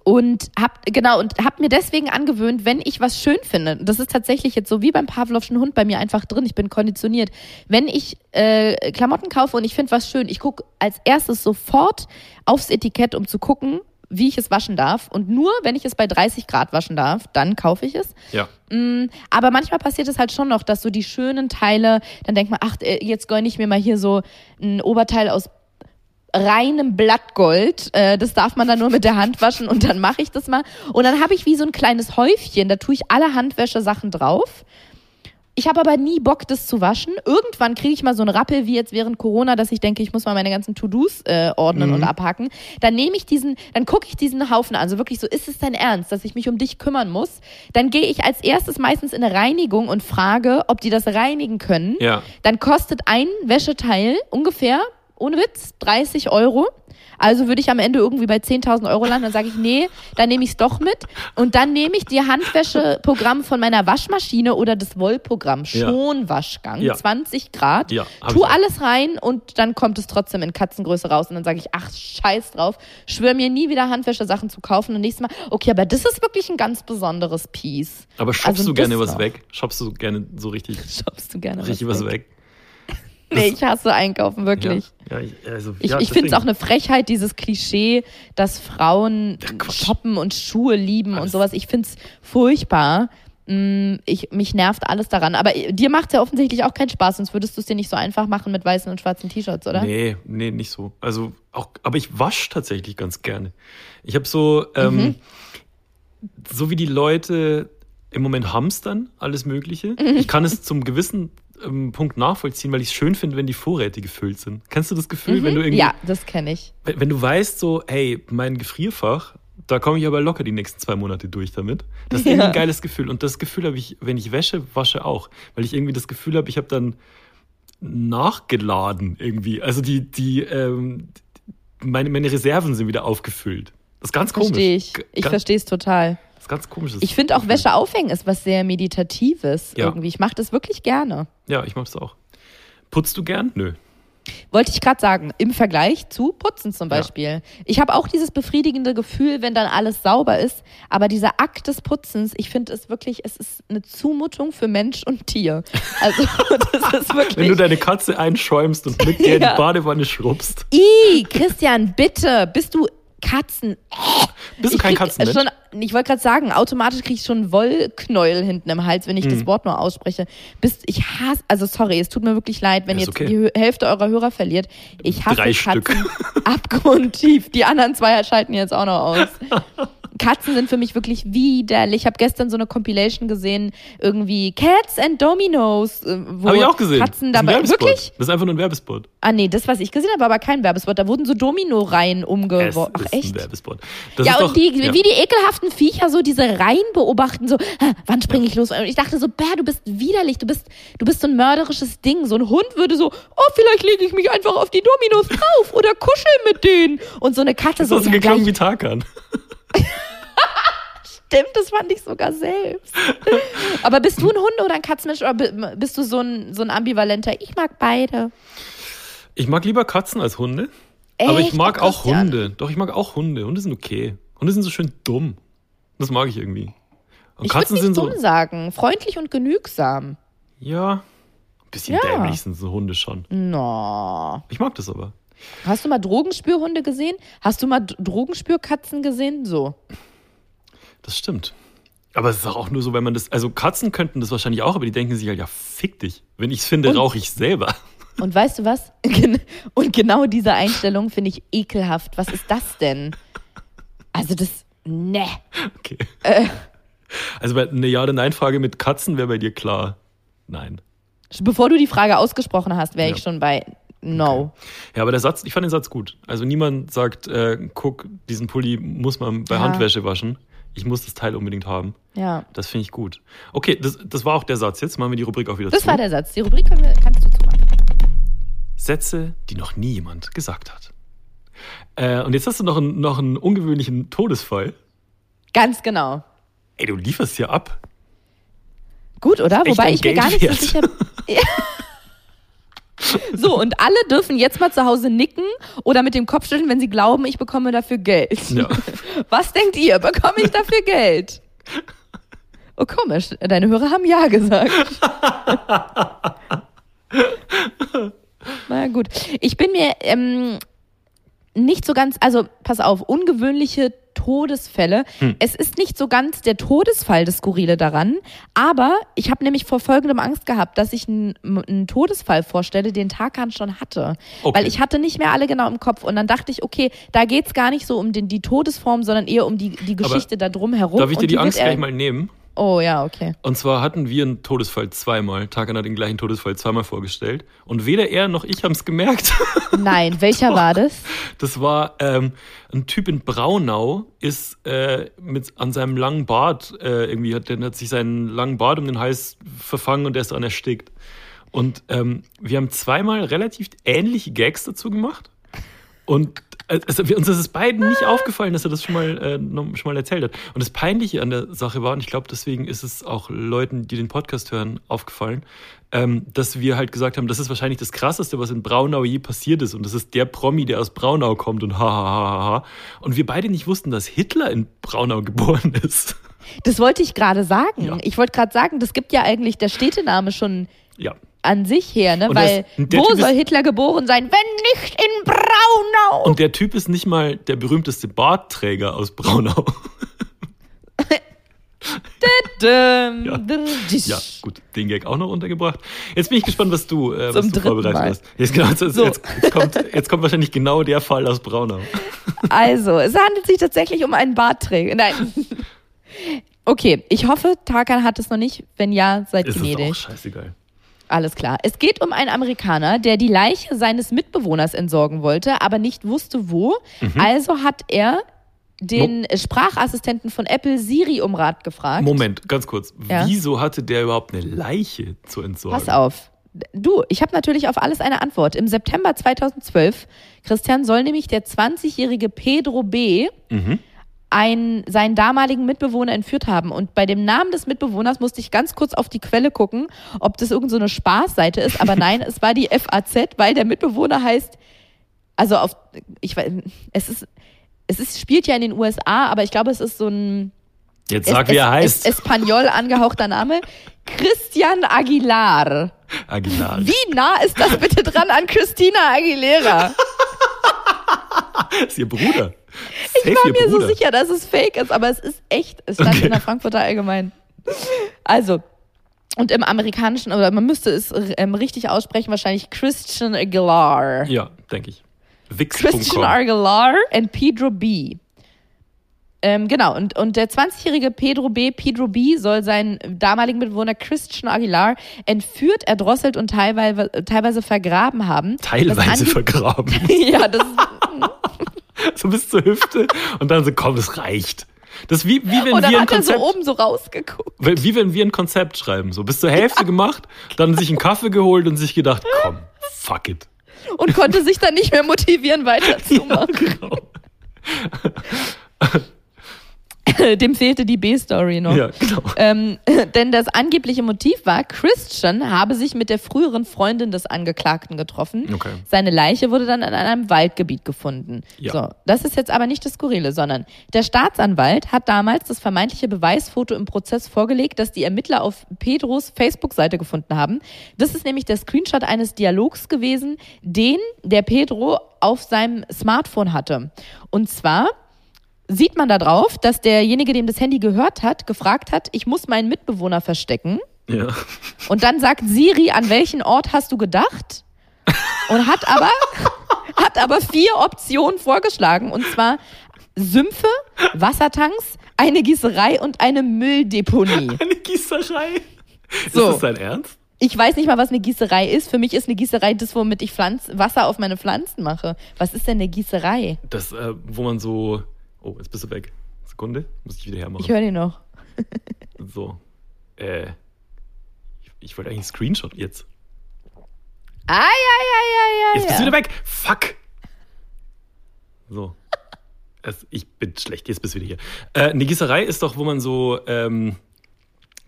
Und hab, genau, und hab mir deswegen angewöhnt, wenn ich was schön finde, das ist tatsächlich jetzt so wie beim Pavlovschen Hund bei mir einfach drin, ich bin konditioniert. Wenn ich äh, Klamotten kaufe und ich finde was schön, ich gucke als erstes sofort aufs Etikett, um zu gucken, wie ich es waschen darf. Und nur wenn ich es bei 30 Grad waschen darf, dann kaufe ich es. Ja. Mm, Aber manchmal passiert es halt schon noch, dass so die schönen Teile, dann denkt man, ach, äh, jetzt gönne ich mir mal hier so ein Oberteil aus reinem Blattgold. Äh, das darf man dann nur mit der Hand waschen und dann mache ich das mal. Und dann habe ich wie so ein kleines Häufchen, da tue ich alle Handwäschesachen drauf. Ich habe aber nie Bock, das zu waschen. Irgendwann kriege ich mal so einen Rappel, wie jetzt während Corona, dass ich denke, ich muss mal meine ganzen To-Dos äh, ordnen und abhaken. Dann nehme ich diesen, dann gucke ich diesen Haufen an. Also wirklich so, ist es dein Ernst, dass ich mich um dich kümmern muss? Dann gehe ich als erstes meistens in eine Reinigung und frage, ob die das reinigen können. Ja. Dann kostet ein Wäscheteil ungefähr ohne Witz, 30 Euro. Also würde ich am Ende irgendwie bei 10.000 Euro landen. Dann sage ich, nee, dann nehme ich es doch mit. Und dann nehme ich die Handwäscheprogramm von meiner Waschmaschine oder das Wollprogramm. Schonwaschgang, Ja. 20 Grad. Ja, tu alles rein und dann kommt es trotzdem in Katzengröße raus. Und dann sage ich, ach, scheiß drauf. Schwör mir nie wieder Handwäschesachen zu kaufen. Und nächstes Mal, okay, aber das ist wirklich ein ganz besonderes Piece. Aber shoppst Also du gerne was noch. weg? Shoppst du gerne so richtig, Shoppst du gerne richtig was weg? Nee, ich hasse einkaufen, wirklich. Ja, ja ich, also, Ich, ja, ich finde es auch eine Frechheit, dieses Klischee, dass Frauen shoppen und Schuhe lieben und Alles. sowas. Ich finde es furchtbar. Mm, Ich, mich nervt alles daran. Aber dir macht es ja offensichtlich auch keinen Spaß, sonst würdest du es dir nicht so einfach machen mit weißen und schwarzen T-Shirts, oder? Nee, nee, nicht so. Also auch, aber ich wasche tatsächlich ganz gerne. Ich habe so, ähm, Mhm. so wie die Leute im Moment hamstern, alles Mögliche. Mhm. Ich kann es zum gewissen ähm, Punkt nachvollziehen, weil ich es schön finde, wenn die Vorräte gefüllt sind. Kennst du das Gefühl, wenn du irgendwie, Mhm. Ja, das kenne ich. wenn, wenn du weißt so, hey, mein Gefrierfach, da komme ich aber locker die nächsten zwei Monate durch damit. Das ist (laughs) Ja. irgendwie ein geiles Gefühl. Und das Gefühl habe ich, wenn ich Wäsche wasche, auch. Weil ich irgendwie das Gefühl habe, ich habe dann nachgeladen irgendwie. Also die, die, ähm, meine, meine Reserven sind wieder aufgefüllt. Das ist ganz komisch. Verstehe ich. Ich verstehe es total. Das ist ganz komisch. Ich finde auch Wäsche aufhängen ist was sehr Meditatives Ja. irgendwie. Ich mache das wirklich gerne. Ja, ich mag das auch. Putzt du gern? Nö. Wollte ich gerade sagen, im Vergleich zu Putzen zum Ja. Beispiel. Ich habe auch dieses befriedigende Gefühl, wenn dann alles sauber ist, aber dieser Akt des Putzens, ich finde es wirklich, es ist eine Zumutung für Mensch und Tier. (laughs) Also das ist Wenn du wirklich. deine Katze einschäumst und mit der in (laughs) Ja. die Badewanne schrubbst. I, Christian, bitte, bist du Katzen? Bist du Ich kein Katzenmensch? Schon, ich wollte gerade sagen, automatisch kriege ich schon Wollknäuel hinten im Hals, wenn ich Mhm. das Wort nur ausspreche. Bist, ich hasse, also sorry, es tut mir wirklich leid, wenn ihr jetzt okay. die Hälfte eurer Hörer verliert. Ich hasse Drei Katzen Stück. abgrundtief. Die anderen zwei schalten jetzt auch noch aus. (laughs) Katzen sind für mich wirklich widerlich. Ich habe gestern so eine Compilation gesehen, irgendwie Cats and Dominoes. äh, Habe ich auch gesehen. Katzen das dabei. Werbespot. Wirklich? Das ist einfach nur ein Werbespot. Ah, nee, das, was ich gesehen habe, war aber kein Werbespot. Da wurden so Domino-Reihen umgeworfen. Ach, echt? ein Werbespot. Das ja, und doch, die, ja. wie die ekelhaften Viecher so diese Reihen beobachten, so, "Hä, wann springe ich los? Und ich dachte so, Bär, du bist widerlich, du bist, du bist so ein mörderisches Ding. So ein Hund würde so, oh, vielleicht lege ich mich einfach auf die Dominos drauf oder kuschel mit denen. Und so eine Katze Das so, ja, geklungen wie Tarkan. (laughs) stimmt, das fand ich sogar selbst. (laughs) Aber bist du ein Hunde- oder ein Katzenmensch oder bi- bist du so ein, so ein ambivalenter, ich mag beide. Ich mag lieber Katzen als Hunde. aber ich Echt? mag Oh, auch. Hunde. Doch, ich mag auch Hunde. Hunde sind okay. Hunde sind so schön dumm. Das mag ich irgendwie. Und Ich Katzen nicht sind dumm so. sagen, freundlich und genügsam. Ja. Ein bisschen Ja. dämlich sind so Hunde schon. No. Ich mag das aber. Hast du mal Drogenspürhunde gesehen? Hast du mal Drogenspürkatzen gesehen? So. Das stimmt. Aber es ist auch nur so, wenn man das. Also Katzen könnten das wahrscheinlich auch, aber die denken sich halt, ja, fick dich. Wenn ich es finde, rauche ich selber. (laughs) Und weißt du was? (laughs) Und genau diese Einstellung finde ich ekelhaft. Was ist das denn? Also das. Ne. Okay. Also bei- eine Ja- oder Nein-Frage mit Katzen wäre bei dir klar. Nein. Bevor du die Frage ausgesprochen hast, wäre Ja. ich schon bei No. Ja, aber der Satz, ich fand den Satz gut. Also niemand sagt, äh, guck, diesen Pulli muss man bei Ja. Handwäsche waschen. Ich muss das Teil unbedingt haben. Ja. Das finde ich gut. Okay, das, das war auch der Satz. Jetzt machen wir die Rubrik auch wieder Das zu. war der Satz. Die Rubrik wir, kannst du zumachen. Sätze, die noch nie jemand gesagt hat. Äh, und jetzt hast du noch einen, noch einen ungewöhnlichen Todesfall. Ganz genau. Ey, du lieferst hier ab. Gut, oder? Wobei ein ich mir gar nicht wert. so sicher. (laughs) So, und alle dürfen jetzt mal zu Hause nicken oder mit dem Kopf schütteln, wenn sie glauben, ich bekomme dafür Geld. Ja. (laughs) Was denkt ihr? Bekomme ich dafür Geld? Oh, komisch. Deine Hörer haben Ja gesagt. (laughs) Na gut. Ich bin mir ähm, nicht so ganz, also pass auf, ungewöhnliche Todesfälle. Hm. Es ist nicht so ganz der Todesfall das Skurrile daran, aber ich habe nämlich vor folgendem Angst gehabt, dass ich einen, einen Todesfall vorstelle, den Tarkan schon hatte. Okay. Weil ich hatte nicht mehr alle genau im Kopf und dann dachte ich, okay, da geht's gar nicht so um den, die Todesform, sondern eher um die, die Geschichte da drum herum. Darf ich dir die wird Angst gleich mal nehmen? Oh ja, okay. Und zwar hatten wir einen Todesfall zweimal. Tarkan hat den gleichen Todesfall zweimal vorgestellt. Und weder er noch ich haben es gemerkt. (laughs) Nein, welcher war das? Das war ähm, ein Typ in Braunau, ist äh, mit, an seinem langen Bart äh, irgendwie, hat, der hat sich seinen langen Bart um den Hals verfangen und der ist dann erstickt. Und ähm, wir haben zweimal relativ ähnliche Gags dazu gemacht. Und also wir, uns ist es beiden nicht aufgefallen, dass er das schon mal, äh, schon mal erzählt hat. Und das Peinliche an der Sache war, und ich glaube, deswegen ist es auch Leuten, die den Podcast hören, aufgefallen, ähm, dass wir halt gesagt haben, das ist wahrscheinlich das Krasseste, was in Braunau je passiert ist. Und das ist der Promi, der aus Braunau kommt und ha, ha, ha, ha. Und wir beide nicht wussten, dass Hitler in Braunau geboren ist. Das wollte ich gerade sagen. Ja. Ich wollte gerade sagen, das gibt ja eigentlich der Städtename schon Ja. An sich her, ne? Und Weil das- wo Typ soll Hitler geboren sein, wenn nicht in Braunau? Und der Typ ist nicht mal der berühmteste Bartträger aus Braunau. (laughs) Ja. Ja, gut, den Gag auch noch untergebracht. Jetzt bin ich gespannt, was du, äh, was du vorbereitet hast. Jetzt, genau, jetzt, So. jetzt, jetzt, kommt, jetzt kommt wahrscheinlich genau der Fall aus Braunau. (laughs) Also, es handelt sich tatsächlich um einen Bartträger. Nein. (laughs) Okay, ich hoffe, Tarkan hat es noch nicht. Wenn ja, seid Ist es auch gnädig. scheißegal. Alles klar. Es geht um einen Amerikaner, der die Leiche seines Mitbewohners entsorgen wollte, aber nicht wusste wo. Mhm. Also hat er den Sprachassistenten von Apple Siri um Rat gefragt. Moment, ganz kurz. Ja. Wieso hatte der überhaupt eine Leiche zu entsorgen? Pass auf. Du, ich habe natürlich auf alles eine Antwort. Im September 2012, Christian, soll nämlich der 20-jährige Pedro B. Mhm. Einen, seinen damaligen Mitbewohner entführt haben. Und bei dem Namen des Mitbewohners musste ich ganz kurz auf die Quelle gucken, ob das irgendeine so eine Spaßseite ist. Aber nein, es war die (laughs) FAZ, weil der Mitbewohner heißt, also auf, ich weiß, es ist, es ist, spielt ja in den USA, aber ich glaube, es ist so ein Jetzt sag, wie er heißt. es, Espanol angehauchter Name. Christian Aguilar. Aguilar. Wie nah ist das bitte dran an Christina Aguilera? (laughs) ist ihr Bruder. Ich war mir so sicher, dass es fake ist, aber es ist echt. Es stand Okay. in der Frankfurter Allgemein. Also, und im amerikanischen, oder man müsste es ähm, richtig aussprechen, wahrscheinlich Christian Aguilar. Ja, denke ich. Christian Wix.com. Aguilar und Pedro B. Ähm, genau, und, und der 20-jährige Pedro B. Pedro B. soll seinen damaligen Mitbewohner Christian Aguilar entführt, erdrosselt und teilweise, teilweise vergraben haben. Teilweise vergraben. (laughs) Ja, das ist, (laughs) (laughs) so bis zur Hüfte und dann so, komm, das reicht. Das wie, wie wenn und dann wir ein hat er so Konzept, oben so rausgeguckt. wie wenn wir ein Konzept schreiben. So bis zur Hälfte gemacht, dann sich einen Kaffee geholt und sich gedacht, komm, fuck it. Und konnte sich dann nicht mehr motivieren, weiterzumachen. (laughs) Genau. (laughs) Dem fehlte die B-Story noch. Ja, genau. Ähm, (laughs) denn das angebliche Motiv war, Christian habe sich mit der früheren Freundin des Angeklagten getroffen. Okay. Seine Leiche wurde dann in einem Waldgebiet gefunden. Ja. So, das ist jetzt aber nicht das Skurrile, sondern der Staatsanwalt hat damals das vermeintliche Beweisfoto im Prozess vorgelegt, das die Ermittler auf Pedros Facebook-Seite gefunden haben. Das ist nämlich der Screenshot eines Dialogs gewesen, den der Pedro auf seinem Smartphone hatte. Und zwar sieht man da drauf, dass derjenige, dem das Handy gehört hat, gefragt hat, ich muss meinen Mitbewohner verstecken. Ja. Und dann sagt Siri, an welchen Ort hast du gedacht? Und hat aber, (laughs) hat aber vier Optionen vorgeschlagen. Und zwar Sümpfe, Wassertanks, eine Gießerei und eine Mülldeponie. (laughs) Eine Gießerei. So. Ist das dein Ernst? Ich weiß nicht mal, was eine Gießerei ist. Für mich ist eine Gießerei das, womit ich Pflanz Wasser auf meine Pflanzen mache. Was ist denn eine Gießerei? Das, äh, wo man so. Oh, jetzt bist du weg. Sekunde, muss ich wieder hermachen. Ich höre die noch. (laughs) So. Äh. Ich, ich wollte eigentlich einen Screenshot jetzt. Ah, ja, ja, ja, ja. Jetzt bist du wieder weg. Fuck. So. Es, ich bin schlecht, jetzt bist du wieder hier. Äh, eine Gießerei ist doch, wo man so ähm,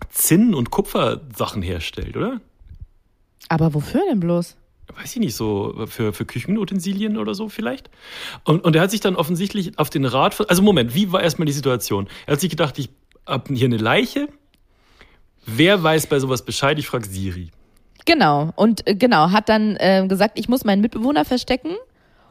Zinn- und Kupfersachen herstellt, oder? Aber wofür denn bloß? Weiß ich nicht, so für, für Küchenutensilien oder so vielleicht. Und, und er hat sich dann offensichtlich auf den Rat. von- Also Moment, wie war erstmal die Situation? Er hat sich gedacht, ich habe hier eine Leiche. Wer weiß bei sowas Bescheid? Ich frage Siri. Genau. Und äh, genau, hat dann äh, gesagt, ich muss meinen Mitbewohner verstecken.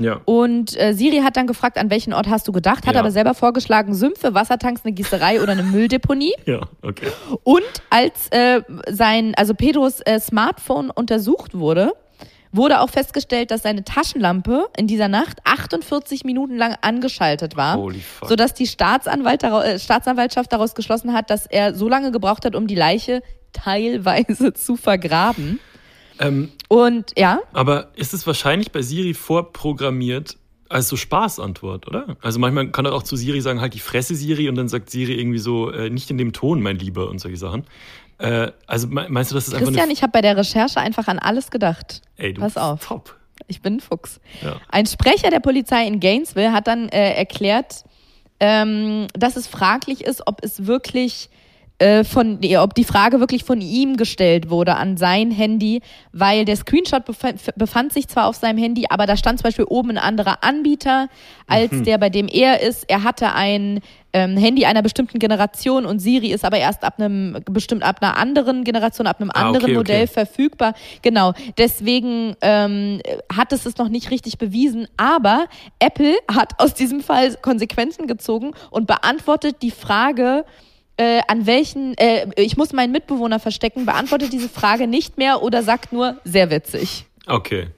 Ja. Und äh, Siri hat dann gefragt, an welchen Ort hast du gedacht, hat Ja. aber selber vorgeschlagen, Sümpfe, Wassertanks, eine Gießerei oder eine Mülldeponie. (laughs) Ja, okay. Und als äh, sein, also Pedros äh, Smartphone untersucht wurde, wurde auch festgestellt, dass seine Taschenlampe in dieser Nacht 48 Minuten lang angeschaltet war, sodass die Staatsanwalt, äh, Staatsanwaltschaft daraus geschlossen hat, dass er so lange gebraucht hat, um die Leiche teilweise (laughs) zu vergraben. Ähm, Und ja, aber ist es wahrscheinlich bei Siri vorprogrammiert als so Spaßantwort, oder? Also manchmal kann er auch zu Siri sagen, halt die Fresse Siri und dann sagt Siri irgendwie so, äh, nicht in dem Ton, mein Lieber und solche Sachen. Äh, also me- meinst du, das ist einfach Christian, ich habe bei der Recherche einfach an alles gedacht. Ey, du pass bist auf. top. Ich bin ein Fuchs. Ja. Ein Sprecher der Polizei in Gainesville hat dann äh, erklärt, ähm, dass es fraglich ist, ob es wirklich äh, von, nee, ob die Frage wirklich von ihm gestellt wurde an sein Handy, weil der Screenshot befand, befand sich zwar auf seinem Handy, aber da stand zum Beispiel oben ein anderer Anbieter als Mhm. der, bei dem er ist. Er hatte ein ähm, Handy einer bestimmten Generation und Siri ist aber erst ab einem bestimmt ab einer anderen Generation, ab einem Ah, anderen okay, okay. Modell verfügbar. Genau. Deswegen ähm, hat es es noch nicht richtig bewiesen. Aber Apple hat aus diesem Fall Konsequenzen gezogen und beantwortet die Frage, äh, an welchen, äh, ich muss meinen Mitbewohner verstecken, beantwortet diese Frage nicht mehr oder sagt nur, sehr witzig. Okay.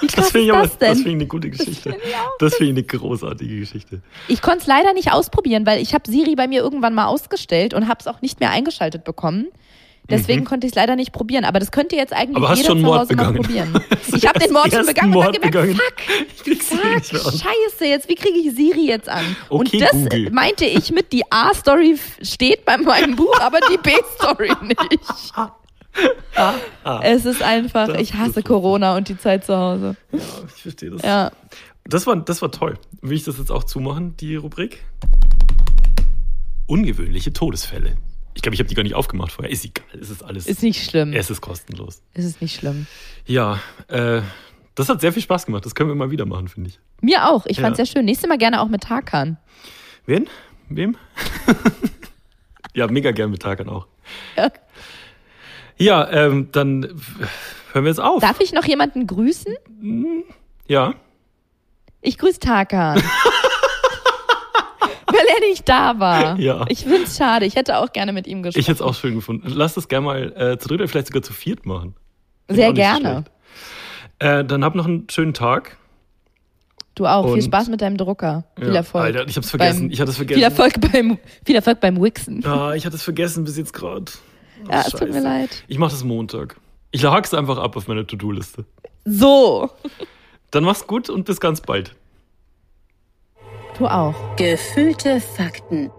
Wie Das finde ich, aber- das das finde ich eine gute Geschichte. Das finde ich eine großartige Geschichte. Ich konnte es leider nicht ausprobieren, weil ich habe Siri bei mir irgendwann mal ausgestellt und habe es auch nicht mehr eingeschaltet bekommen. Deswegen konnte ich es leider nicht probieren. Aber das könnt ihr jetzt eigentlich Mhm. Aber jeder schon zu Mord begangen. probieren. (laughs) Ich habe den Mord schon begangen und Mord dann gemerkt, begangen. fuck, (laughs) fuck, scheiße, jetzt, wie kriege ich Siri jetzt an? Okay, und das Google. meinte ich mit, die A-Story steht bei meinem Buch, aber die B-Story (laughs) nicht. Es ist einfach, Das ich hasse Corona und die Zeit zu Hause. Ja, ich verstehe das. Ja. Das war, das war toll. Will ich das jetzt auch zumachen, die Rubrik? Ungewöhnliche Todesfälle. Ich glaube, ich habe die gar nicht aufgemacht vorher. Ist egal, es ist alles. Ist nicht schlimm. es ist kostenlos. Es ist nicht schlimm. Ja, äh, das hat sehr viel Spaß gemacht. Das können wir mal wieder machen, finde ich. Mir auch. Ich Ja. fand's sehr schön. Nächstes Mal gerne auch mit Tarkan. Wen? Wem? (laughs) ja, mega gern mit Tarkan auch. Ja. Ja, ähm, dann hören wir jetzt auf. Darf ich noch jemanden grüßen? Ja. Ich grüße Tarkan. (laughs) Weil er nicht da war. Ja. Ich find's schade. Ich hätte auch gerne mit ihm gesprochen. Ich hätte es auch schön gefunden. Lass das gerne mal äh, zu dritt oder vielleicht sogar zu viert machen. Sehr so gerne. schlecht. Äh, dann hab noch einen schönen Tag. Du auch. Viel Und- Spaß mit deinem Drucker. Viel Ja, Erfolg. Alter, ich hab's vergessen. Beim- ich hatte es Viel vergessen. Erfolg beim, viel Erfolg beim Wixen. Ah, ich hatte es vergessen bis jetzt gerade. Ja, es tut mir leid. Ich mach das Montag. Ich hak's einfach ab auf meiner To-Do-Liste. So. Dann mach's gut und bis ganz bald. Auch. Gefühlte Fakten